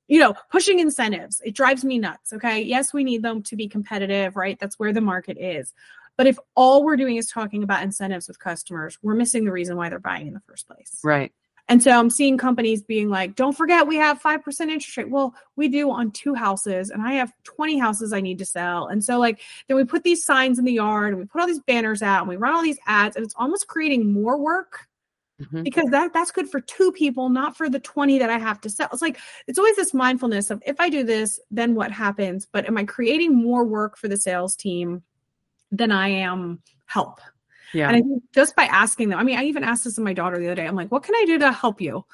you know, pushing incentives. It drives me nuts. Okay. Yes, we need them to be competitive, right? That's where the market is. But if all we're doing is talking about incentives with customers, we're missing the reason why they're buying in the first place. Right. And so I'm seeing companies being like, don't forget we have 5% interest rate. Well, we do on two houses and I have 20 houses I need to sell. And so like then we put these signs in the yard and we put all these banners out and we run all these ads and it's almost creating more work Mm-hmm. because that that's good for two people not for the 20 that i have to sell it's like it's always this mindfulness of if i do this then what happens but am i creating more work for the sales team than i am help yeah and i think just by asking them i mean i even asked this to my daughter the other day i'm like what can i do to help you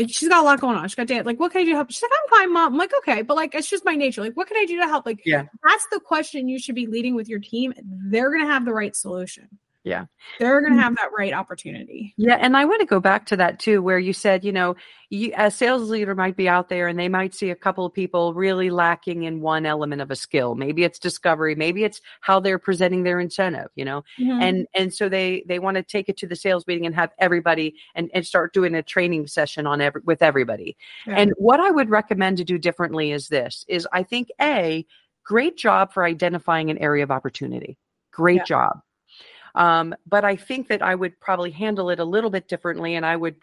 like she's got a lot going on. She's got dad. Like, what can I do to help? She's like, I'm fine, mom. I'm like, okay, but like, it's just my nature. Like, what can I do to help? Like, yeah, that's the question you should be leading with your team. They're gonna have the right solution. Yeah. They're going to mm. have that right opportunity. Yeah. And I want to go back to that too, where you said, you know, you, a sales leader might be out there and they might see a couple of people really lacking in one element of a skill. Maybe it's discovery. Maybe it's how they're presenting their incentive, you know, mm-hmm. and, and so they, they want to take it to the sales meeting and have everybody and, and start doing a training session on every, with everybody. Yeah. And what I would recommend to do differently is this, is I think a great job for identifying an area of opportunity. Great yeah. job um, but I think that I would probably handle it a little bit differently, and I would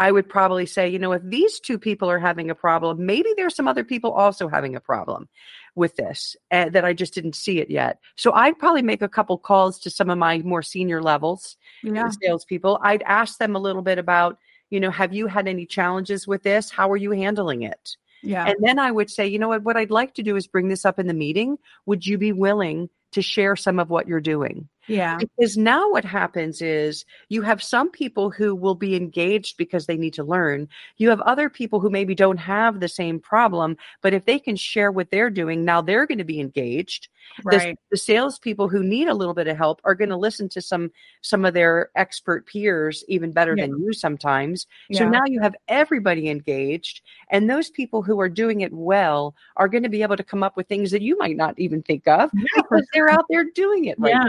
I would probably say, you know, if these two people are having a problem, maybe there's some other people also having a problem with this uh, that I just didn't see it yet. So I'd probably make a couple calls to some of my more senior levels, yeah. salespeople. I'd ask them a little bit about, you know, have you had any challenges with this? How are you handling it? Yeah. And then I would say, you know what, what I'd like to do is bring this up in the meeting. Would you be willing to share some of what you're doing? Yeah. Because now what happens is you have some people who will be engaged because they need to learn. You have other people who maybe don't have the same problem, but if they can share what they're doing, now they're going to be engaged. Right. The, the salespeople who need a little bit of help are going to listen to some some of their expert peers even better yeah. than you sometimes. Yeah. So now you have everybody engaged, and those people who are doing it well are going to be able to come up with things that you might not even think of yeah. because they're out there doing it right now.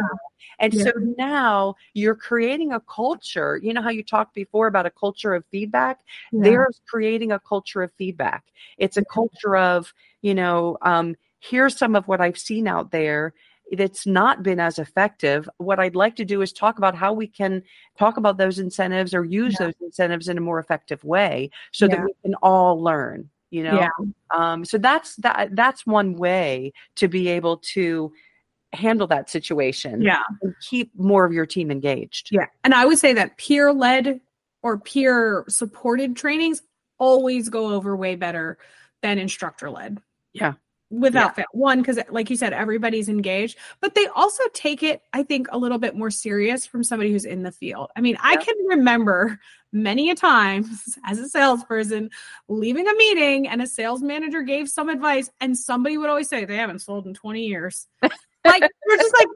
And so now you're creating a culture. You know how you talked before about a culture of feedback? They're creating a culture of feedback. It's a culture of, you know, um, here's some of what I've seen out there that's not been as effective. What I'd like to do is talk about how we can talk about those incentives or use yeah. those incentives in a more effective way so yeah. that we can all learn you know yeah. um, so that's that that's one way to be able to handle that situation yeah and keep more of your team engaged yeah and i would say that peer led or peer supported trainings always go over way better than instructor led yeah without yeah. fail. One because like you said everybody's engaged but they also take it i think a little bit more serious from somebody who's in the field. I mean i can remember many a times as a salesperson leaving a meeting and a sales manager gave some advice and somebody would always say they haven't sold in 20 years like we're just like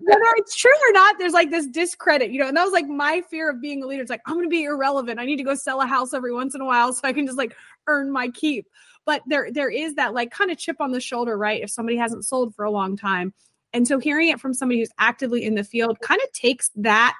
whether it's true or not there's like this discredit you know and that was like my fear of being a leader. It's like i'm gonna be irrelevant. I need to go sell a house every once in a while so i can just like earn my keep. But there there is that like kind of chip on the shoulder right if somebody hasn't sold for a long time. And so hearing it from somebody who's actively in the field kind of takes that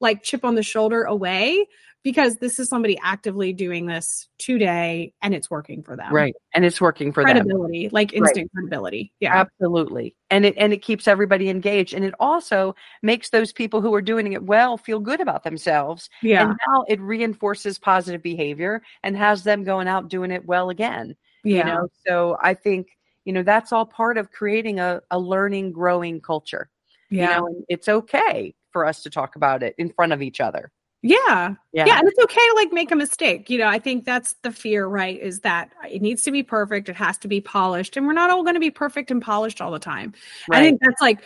like chip on the shoulder away because this is somebody actively doing this today and it's working for them. Right. And it's working for credibility, them. like instant right. credibility. Yeah. Absolutely. And it and it keeps everybody engaged. And it also makes those people who are doing it well feel good about themselves. Yeah. And now it reinforces positive behavior and has them going out doing it well again. Yeah. You know, so I think, you know, that's all part of creating a, a learning, growing culture. Yeah. You know, and it's okay for us to talk about it in front of each other. Yeah. yeah. Yeah. And it's okay to like make a mistake. You know, I think that's the fear, right? Is that it needs to be perfect. It has to be polished. And we're not all going to be perfect and polished all the time. Right. I think that's like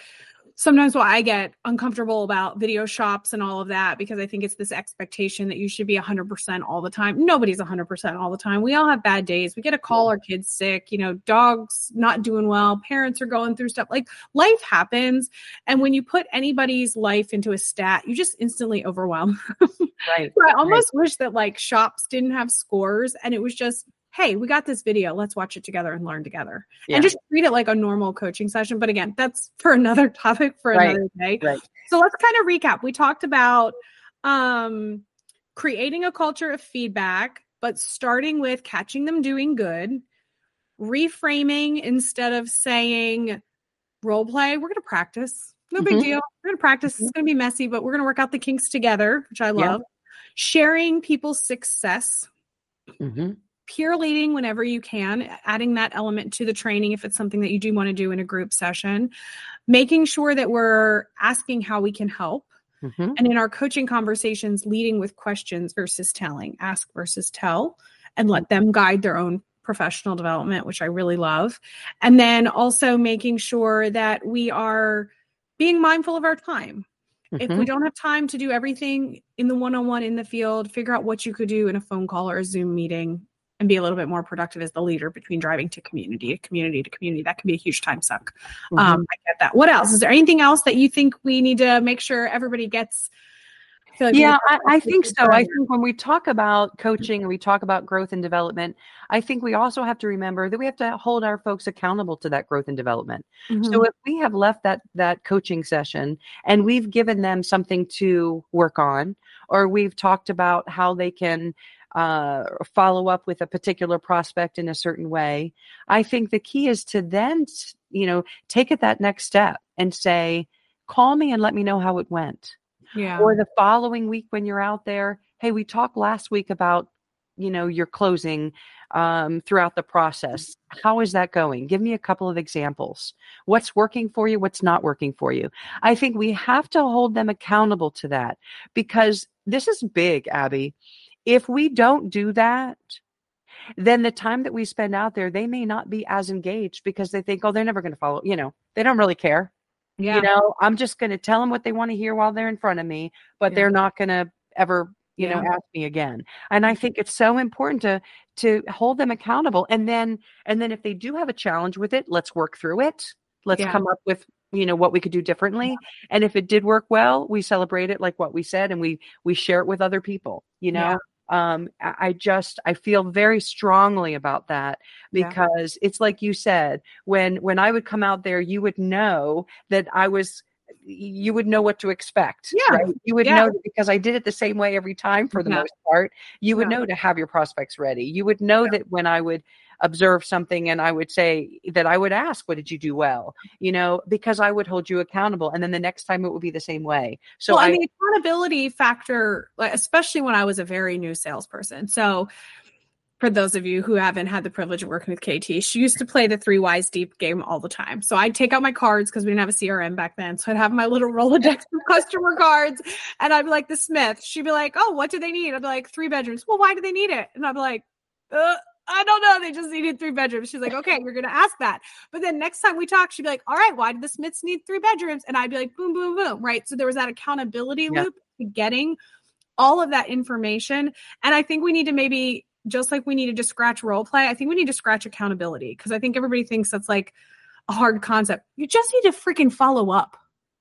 sometimes why I get uncomfortable about video shops and all of that because I think it's this expectation that you should be 100% all the time. Nobody's 100% all the time. We all have bad days. We get a call our kids sick, you know, dogs not doing well, parents are going through stuff. Like life happens. And when you put anybody's life into a stat, you just instantly overwhelm. right. so I almost right. wish that like shops didn't have scores and it was just hey, we got this video. Let's watch it together and learn together. Yeah. And just treat it like a normal coaching session. But again, that's for another topic for right. another day. Right. So let's kind of recap. We talked about um, creating a culture of feedback, but starting with catching them doing good, reframing instead of saying role play, we're going to practice. No big mm-hmm. deal. We're going to practice. It's going to be messy, but we're going to work out the kinks together, which I love. Yeah. Sharing people's success. Mm-hmm peer leading whenever you can, adding that element to the training if it's something that you do want to do in a group session, making sure that we're asking how we can help. Mm-hmm. And in our coaching conversations, leading with questions versus telling, ask versus tell, and let them guide their own professional development, which I really love. And then also making sure that we are being mindful of our time. Mm-hmm. If we mm-hmm. don't have time to do everything in the one on one in the field, figure out what you could do in a phone call or a Zoom meeting and be a little bit more productive as the leader between driving to community to community to community. That can be a huge time suck. Mm-hmm. Um, I get that. What else? Is there anything else that you think we need to make sure everybody gets? I like yeah, I, I think so. I think when we talk about coaching and we talk about growth and development, I think we also have to remember that we have to hold our folks accountable to that growth and development. Mm-hmm. So if we have left that that coaching session and we've given them something to work on, or we've talked about how they can uh, follow up with a particular prospect in a certain way. I think the key is to then, you know, take it that next step and say, call me and let me know how it went. Yeah. Or the following week when you're out there, hey, we talked last week about, you know, your closing um, throughout the process. How is that going? Give me a couple of examples. What's working for you? What's not working for you? I think we have to hold them accountable to that because this is big, Abby. If we don't do that, then the time that we spend out there, they may not be as engaged because they think, oh, they're never going to follow. You know, they don't really care. Yeah. You know, I'm just going to tell them what they want to hear while they're in front of me, but yeah. they're not going to ever, you yeah. know, ask me again. And I think it's so important to to hold them accountable. And then and then if they do have a challenge with it, let's work through it. Let's yeah. come up with you know what we could do differently and if it did work well we celebrate it like what we said and we we share it with other people you know um, I just I feel very strongly about that because yeah. it's like you said when when I would come out there, you would know that I was you would know what to expect. Yeah. Right? You would yeah. know because I did it the same way every time for the yeah. most part. You would know to have your prospects ready. You would know that when I would observe something and I would say that I would ask, what did you do well? You know, because I would hold you accountable. And then the next time it would be the same way. So well, I, the accountability factor, especially when I was a very new salesperson. So for those of you who haven't had the privilege of working with KT, she used to play the three whys deep game all the time. So I'd take out my cards because we didn't have a CRM back then. So I'd have my little Rolodex of customer cards and I'd be like the Smith. She'd be like, Oh, what do they need? I'd be like, three bedrooms. Well, why do they need it? And I'd be like, uh, I don't know. They just needed three bedrooms. She's like, okay, you're going to ask that. But then next time we talk, she'd be like, all right, why did the Smiths need three bedrooms? And I'd be like, boom, boom, boom. Right. So there was that accountability yeah. loop to getting all of that information. And I think we need to maybe, just like we needed to just scratch role play, I think we need to scratch accountability because I think everybody thinks that's like a hard concept. You just need to freaking follow up.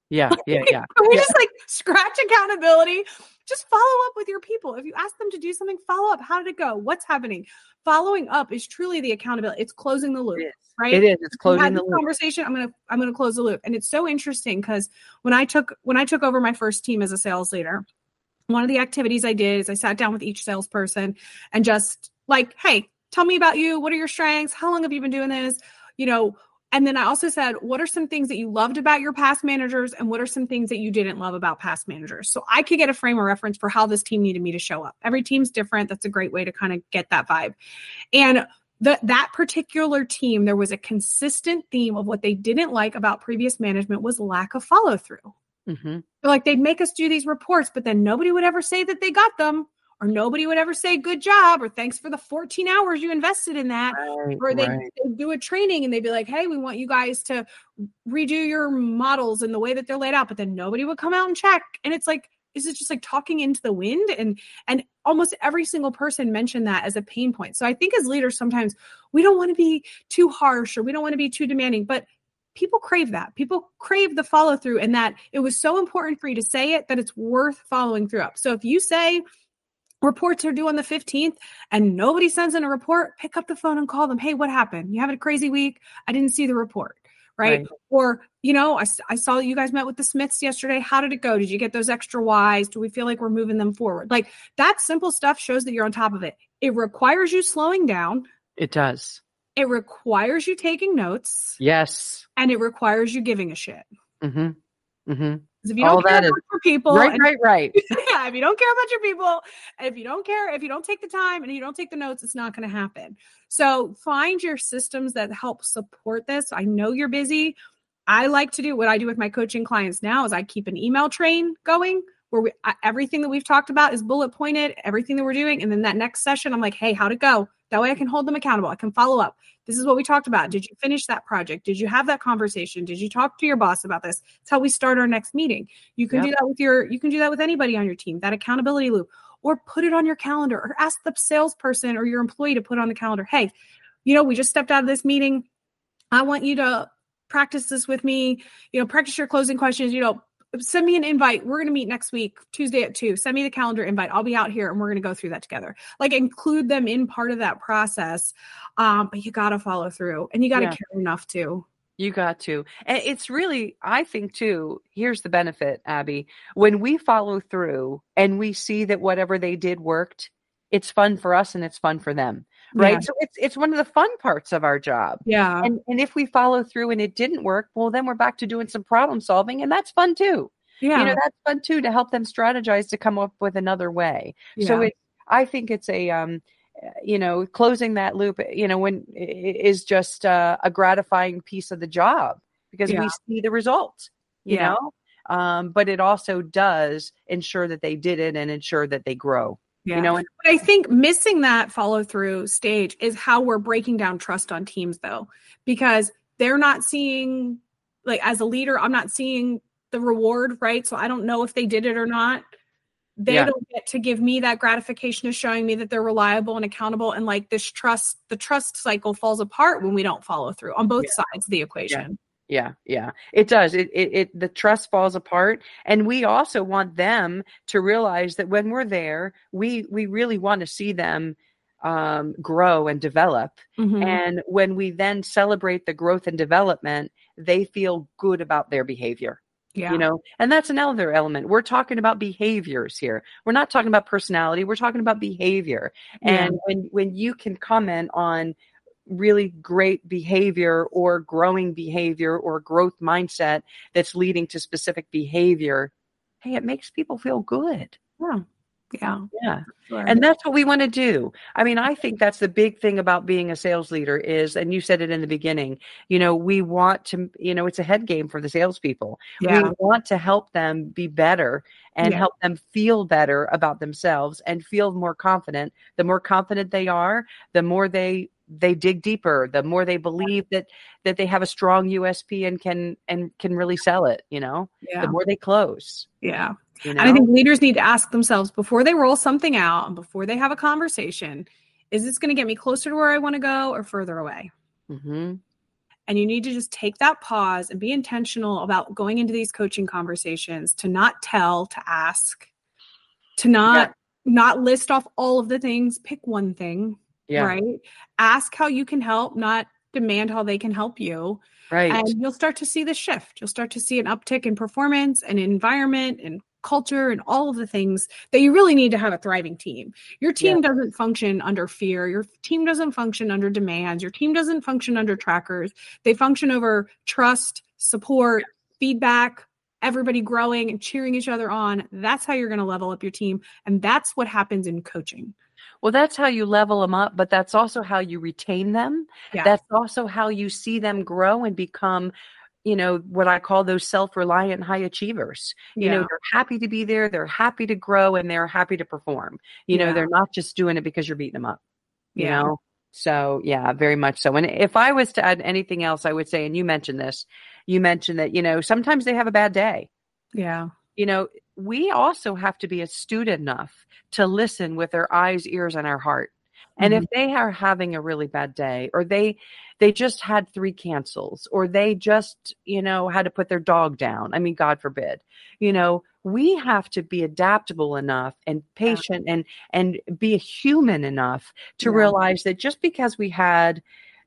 Yeah, yeah, yeah. we yeah. just like scratch accountability. Just follow up with your people. If you ask them to do something, follow up. How did it go? What's happening? Following up is truly the accountability. It's closing the loop, it right? It is. It's closing the loop. Conversation. I'm gonna I'm gonna close the loop, and it's so interesting because when I took when I took over my first team as a sales leader, one of the activities I did is I sat down with each salesperson and just like, hey, tell me about you. What are your strengths? How long have you been doing this? You know, and then I also said, what are some things that you loved about your past managers and what are some things that you didn't love about past managers? So I could get a frame of reference for how this team needed me to show up. Every team's different. That's a great way to kind of get that vibe. And the, that particular team, there was a consistent theme of what they didn't like about previous management was lack of follow through. Mm-hmm. Like they'd make us do these reports, but then nobody would ever say that they got them, or nobody would ever say good job, or thanks for the 14 hours you invested in that. Right, or they'd, right. do a training and they'd be like, hey, we want you guys to redo your models in the way that they're laid out, but then nobody would come out and check. And it's like, is it just like talking into the wind and and almost every single person mentioned that as a pain point so i think as leaders sometimes we don't want to be too harsh or we don't want to be too demanding but people crave that people crave the follow through and that it was so important for you to say it that it's worth following through up so if you say reports are due on the 15th and nobody sends in a report pick up the phone and call them hey what happened you having a crazy week i didn't see the report right? right? Or, you know, I, I saw you guys met with the Smiths yesterday. How did it go? Did you get those extra whys? Do we feel like we're moving them forward? Like that simple stuff shows that you're on top of it. It requires you slowing down. It does. It requires you taking notes. Yes. And it requires you giving a shit. Mm-hmm. Mm-hmm. If you don't All care about is, your people, right, right, right. yeah, if you don't care about your people, if you don't care, if you don't take the time and you don't take the notes, it's not going to happen. So find your systems that help support this. I know you're busy. I like to do what I do with my coaching clients now is I keep an email train going where we, everything that we've talked about is bullet pointed, everything that we're doing, and then that next session, I'm like, hey, how'd it go? That way I can hold them accountable. I can follow up. This is what we talked about. Did you finish that project? Did you have that conversation? Did you talk to your boss about this? It's how we start our next meeting. You can yep. do that with your you can do that with anybody on your team. That accountability loop or put it on your calendar or ask the salesperson or your employee to put on the calendar. Hey, you know, we just stepped out of this meeting. I want you to practice this with me. You know, practice your closing questions. You know, send me an invite. We're going to meet next week, Tuesday at two. Send me the calendar invite. I'll be out here and we're going to go through that together. Like include them in part of that process. Um, but you got to follow through and you got to yeah. care enough to. You got to. And it's really, I think, too, here's the benefit, Abby. When we follow through and we see that whatever they did worked, it's fun for us and it's fun for them right? Yeah. so it's it's one of the fun parts of our job. Yeah. And and if we follow through and it didn't work well then we're back to doing some problem solving and that's fun too. Yeah you know that's fun too to help them strategize to come up with another way. Yeah. so it i think it's a um you know closing that loop you know when is just uh, a gratifying piece of the job because yeah. we see the results you know? Um, but it also does ensure that they did it and ensure that they grow yeah. You know, and- but I think missing that follow through stage is how we're breaking down trust on teams though, because they're not seeing like as a leader, I'm not seeing the reward, right? So I don't know if they did it or not. They yeah. don't get to give me that gratification of showing me that they're reliable and accountable. And like this trust, the trust cycle falls apart when we don't follow through on both yeah. sides of the equation yeah yeah. It does. It, it it the trust falls apart. And we also want them to realize that when we're there we we really want to see them um, grow and develop. Mm-hmm. and when we then celebrate the growth and development they feel good about their behavior yeah. you know? And that's another element. We're talking about behaviors here. We're not talking about personality. We're talking about behavior. Yeah. and when when you can comment on really great behavior or growing behavior or growth mindset that's leading to specific behavior, hey, it makes people feel good. Yeah. Yeah. Yeah. Sure. And that's what we want to do. I mean, I think that's the big thing about being a sales leader is, and you said it in the beginning, you know, we want to, you know, it's a head game for the salespeople. Yeah. We want to help them be better and yeah. help them feel better about themselves and feel more confident. The more confident they are, the more they they dig deeper the more they believe that that they have a strong usp and can and can really sell it you know yeah. the more they close yeah you know? and i think leaders need to ask themselves before they roll something out and before they have a conversation is this going to get me closer to where i want to go or further away mm-hmm. and you need to just take that pause and be intentional about going into these coaching conversations to not tell to ask to not yeah. not list off all of the things pick one thing yeah. Right. Ask how you can help, not demand how they can help you. Right. And you'll start to see the shift. You'll start to see an uptick in performance and environment and culture and all of the things that you really need to have a thriving team. Your team yeah. doesn't function under fear. Your team doesn't function under demands. Your team doesn't function under trackers. They function over trust, support, feedback, everybody growing and cheering each other on. That's how you're going to level up your team. And that's what happens in coaching. Well, that's how you level them up, but that's also how you retain them. Yeah. That's also how you see them grow and become, you know, what I call those self reliant high achievers. You know, they're happy to be there, they're happy to grow, and they're happy to perform. You know, they're not just doing it because you're beating them up, you Yeah. know? So, yeah, very much so. And if I was to add anything else, I would say, and you mentioned this, you mentioned that, you know, sometimes they have a bad day Yeah. You know, we also have to be astute enough to listen with our eyes, ears, and our heart. And if mm-hmm. they are having a really bad day, or they they just had three cancels, or they just you know had to put their dog down. I mean, God forbid. You know, we have to be adaptable enough and patient and and be human enough to Yeah. realize that just because we had,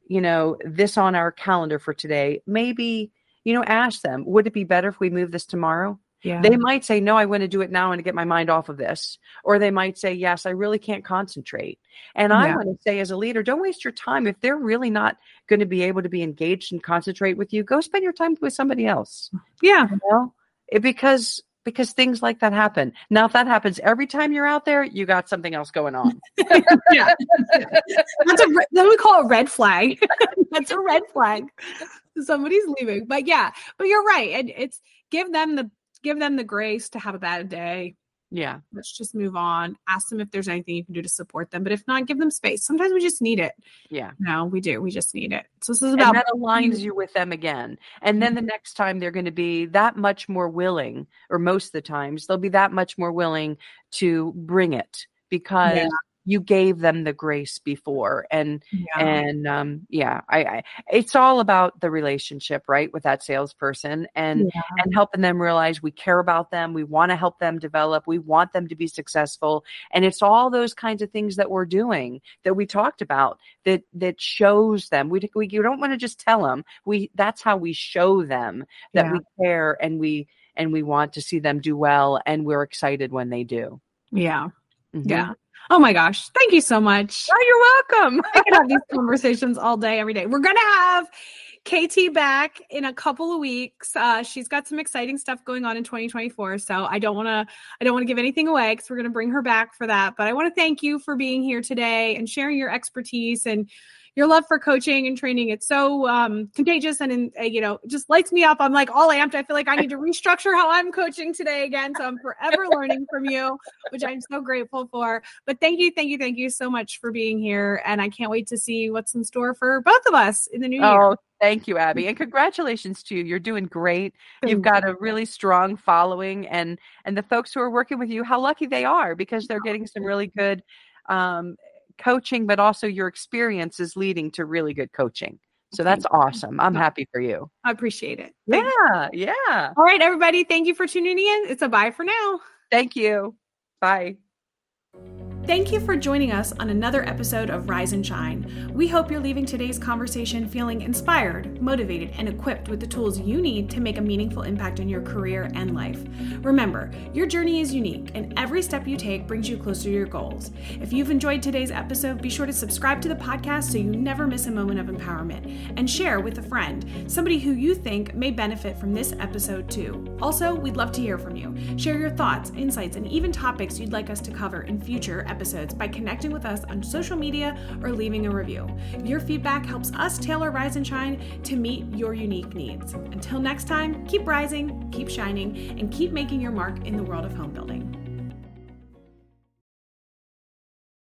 you know, this on our calendar for today, maybe you know, ask them, would it be better if we move this tomorrow? Yeah. They might say, No, I want to do it now and to get my mind off of this. Or they might say, Yes, I really can't concentrate. And I want to say, as a leader, don't waste your time. If they're really not going to be able to be engaged and concentrate with you, go spend your time with somebody else. yeah. You know? It, because because things like that happen. Now, if that happens every time you're out there, you got something else going on. yeah. That's a re- then we call it red flag. That's a red flag. Somebody's leaving. But yeah, but you're right. And it's give them the give them the grace to have a bad day. yeah. Let's just move on. Ask them if there's anything you can do to support them. But if not, give them space. Sometimes we just need it. Yeah. No, we do. We just need it. So this is and about that aligns mhm. you with them again. And then the mm-hmm. next time they're going to be that much more willing, or most of the times they'll be that much more willing to bring it because Yeah. You gave them the grace before. And yeah. and um, yeah, I, I it's all about the relationship, right, with that salesperson and Yeah. and helping them realize we care about them, we want to help them develop, we want them to be successful, and it's all those kinds of things that we're doing that we talked about that that shows them. We we you don't want to just tell them. We that's how we show them that Yeah. we care and we and we want to see them do well, and we're excited when they do. yeah. Mhm. Yeah. Oh my gosh. Thank you so much. Oh, you're welcome. I could have these conversations all day, every day. We're gonna have KT back in a couple of weeks. Uh, she's got some exciting stuff going on in 2024, so I don't want to I don't want to give anything away because we're gonna bring her back for that. But I want to thank you for being here today and sharing your expertise and your love for coaching and training. It's so um, contagious and uh, you know just lights me up. I'm like all amped. I feel like I need to restructure how I'm coaching today again. So I'm forever learning from you, which I'm so grateful for. But thank you, thank you, thank you so much for being here. And I can't wait to see what's in store for both of us in the new year. Oh, thank you, Abby, and congratulations to you. You're doing great. You've got a really strong following, and and the folks who are working with you, how lucky they are because they're getting some really good um, coaching, but also your experience is leading to really good coaching. So that's awesome. I'm happy for you. I appreciate it. Thank you. Yeah, yeah. All right, everybody. Thank you for tuning in. It's a bye for now. Thank you. Bye. Thank you for joining us on another episode of Rise and Shine. We hope you're leaving today's conversation feeling inspired, motivated, and equipped with the tools you need to make a meaningful impact in your career and life. Remember, your journey is unique, and every step you take brings you closer to your goals. If you've enjoyed today's episode, be sure to subscribe to the podcast so you never miss a moment of empowerment, and share with a friend, somebody who you think may benefit from this episode too. Also, we'd love to hear from you. Share your thoughts, insights, and even topics you'd like us to cover in future episodes by connecting with us on social media or leaving a review. Your feedback helps us tailor Rise and Shine to meet your unique needs. Until next time, keep rising, keep shining, and keep making your mark in the world of home building.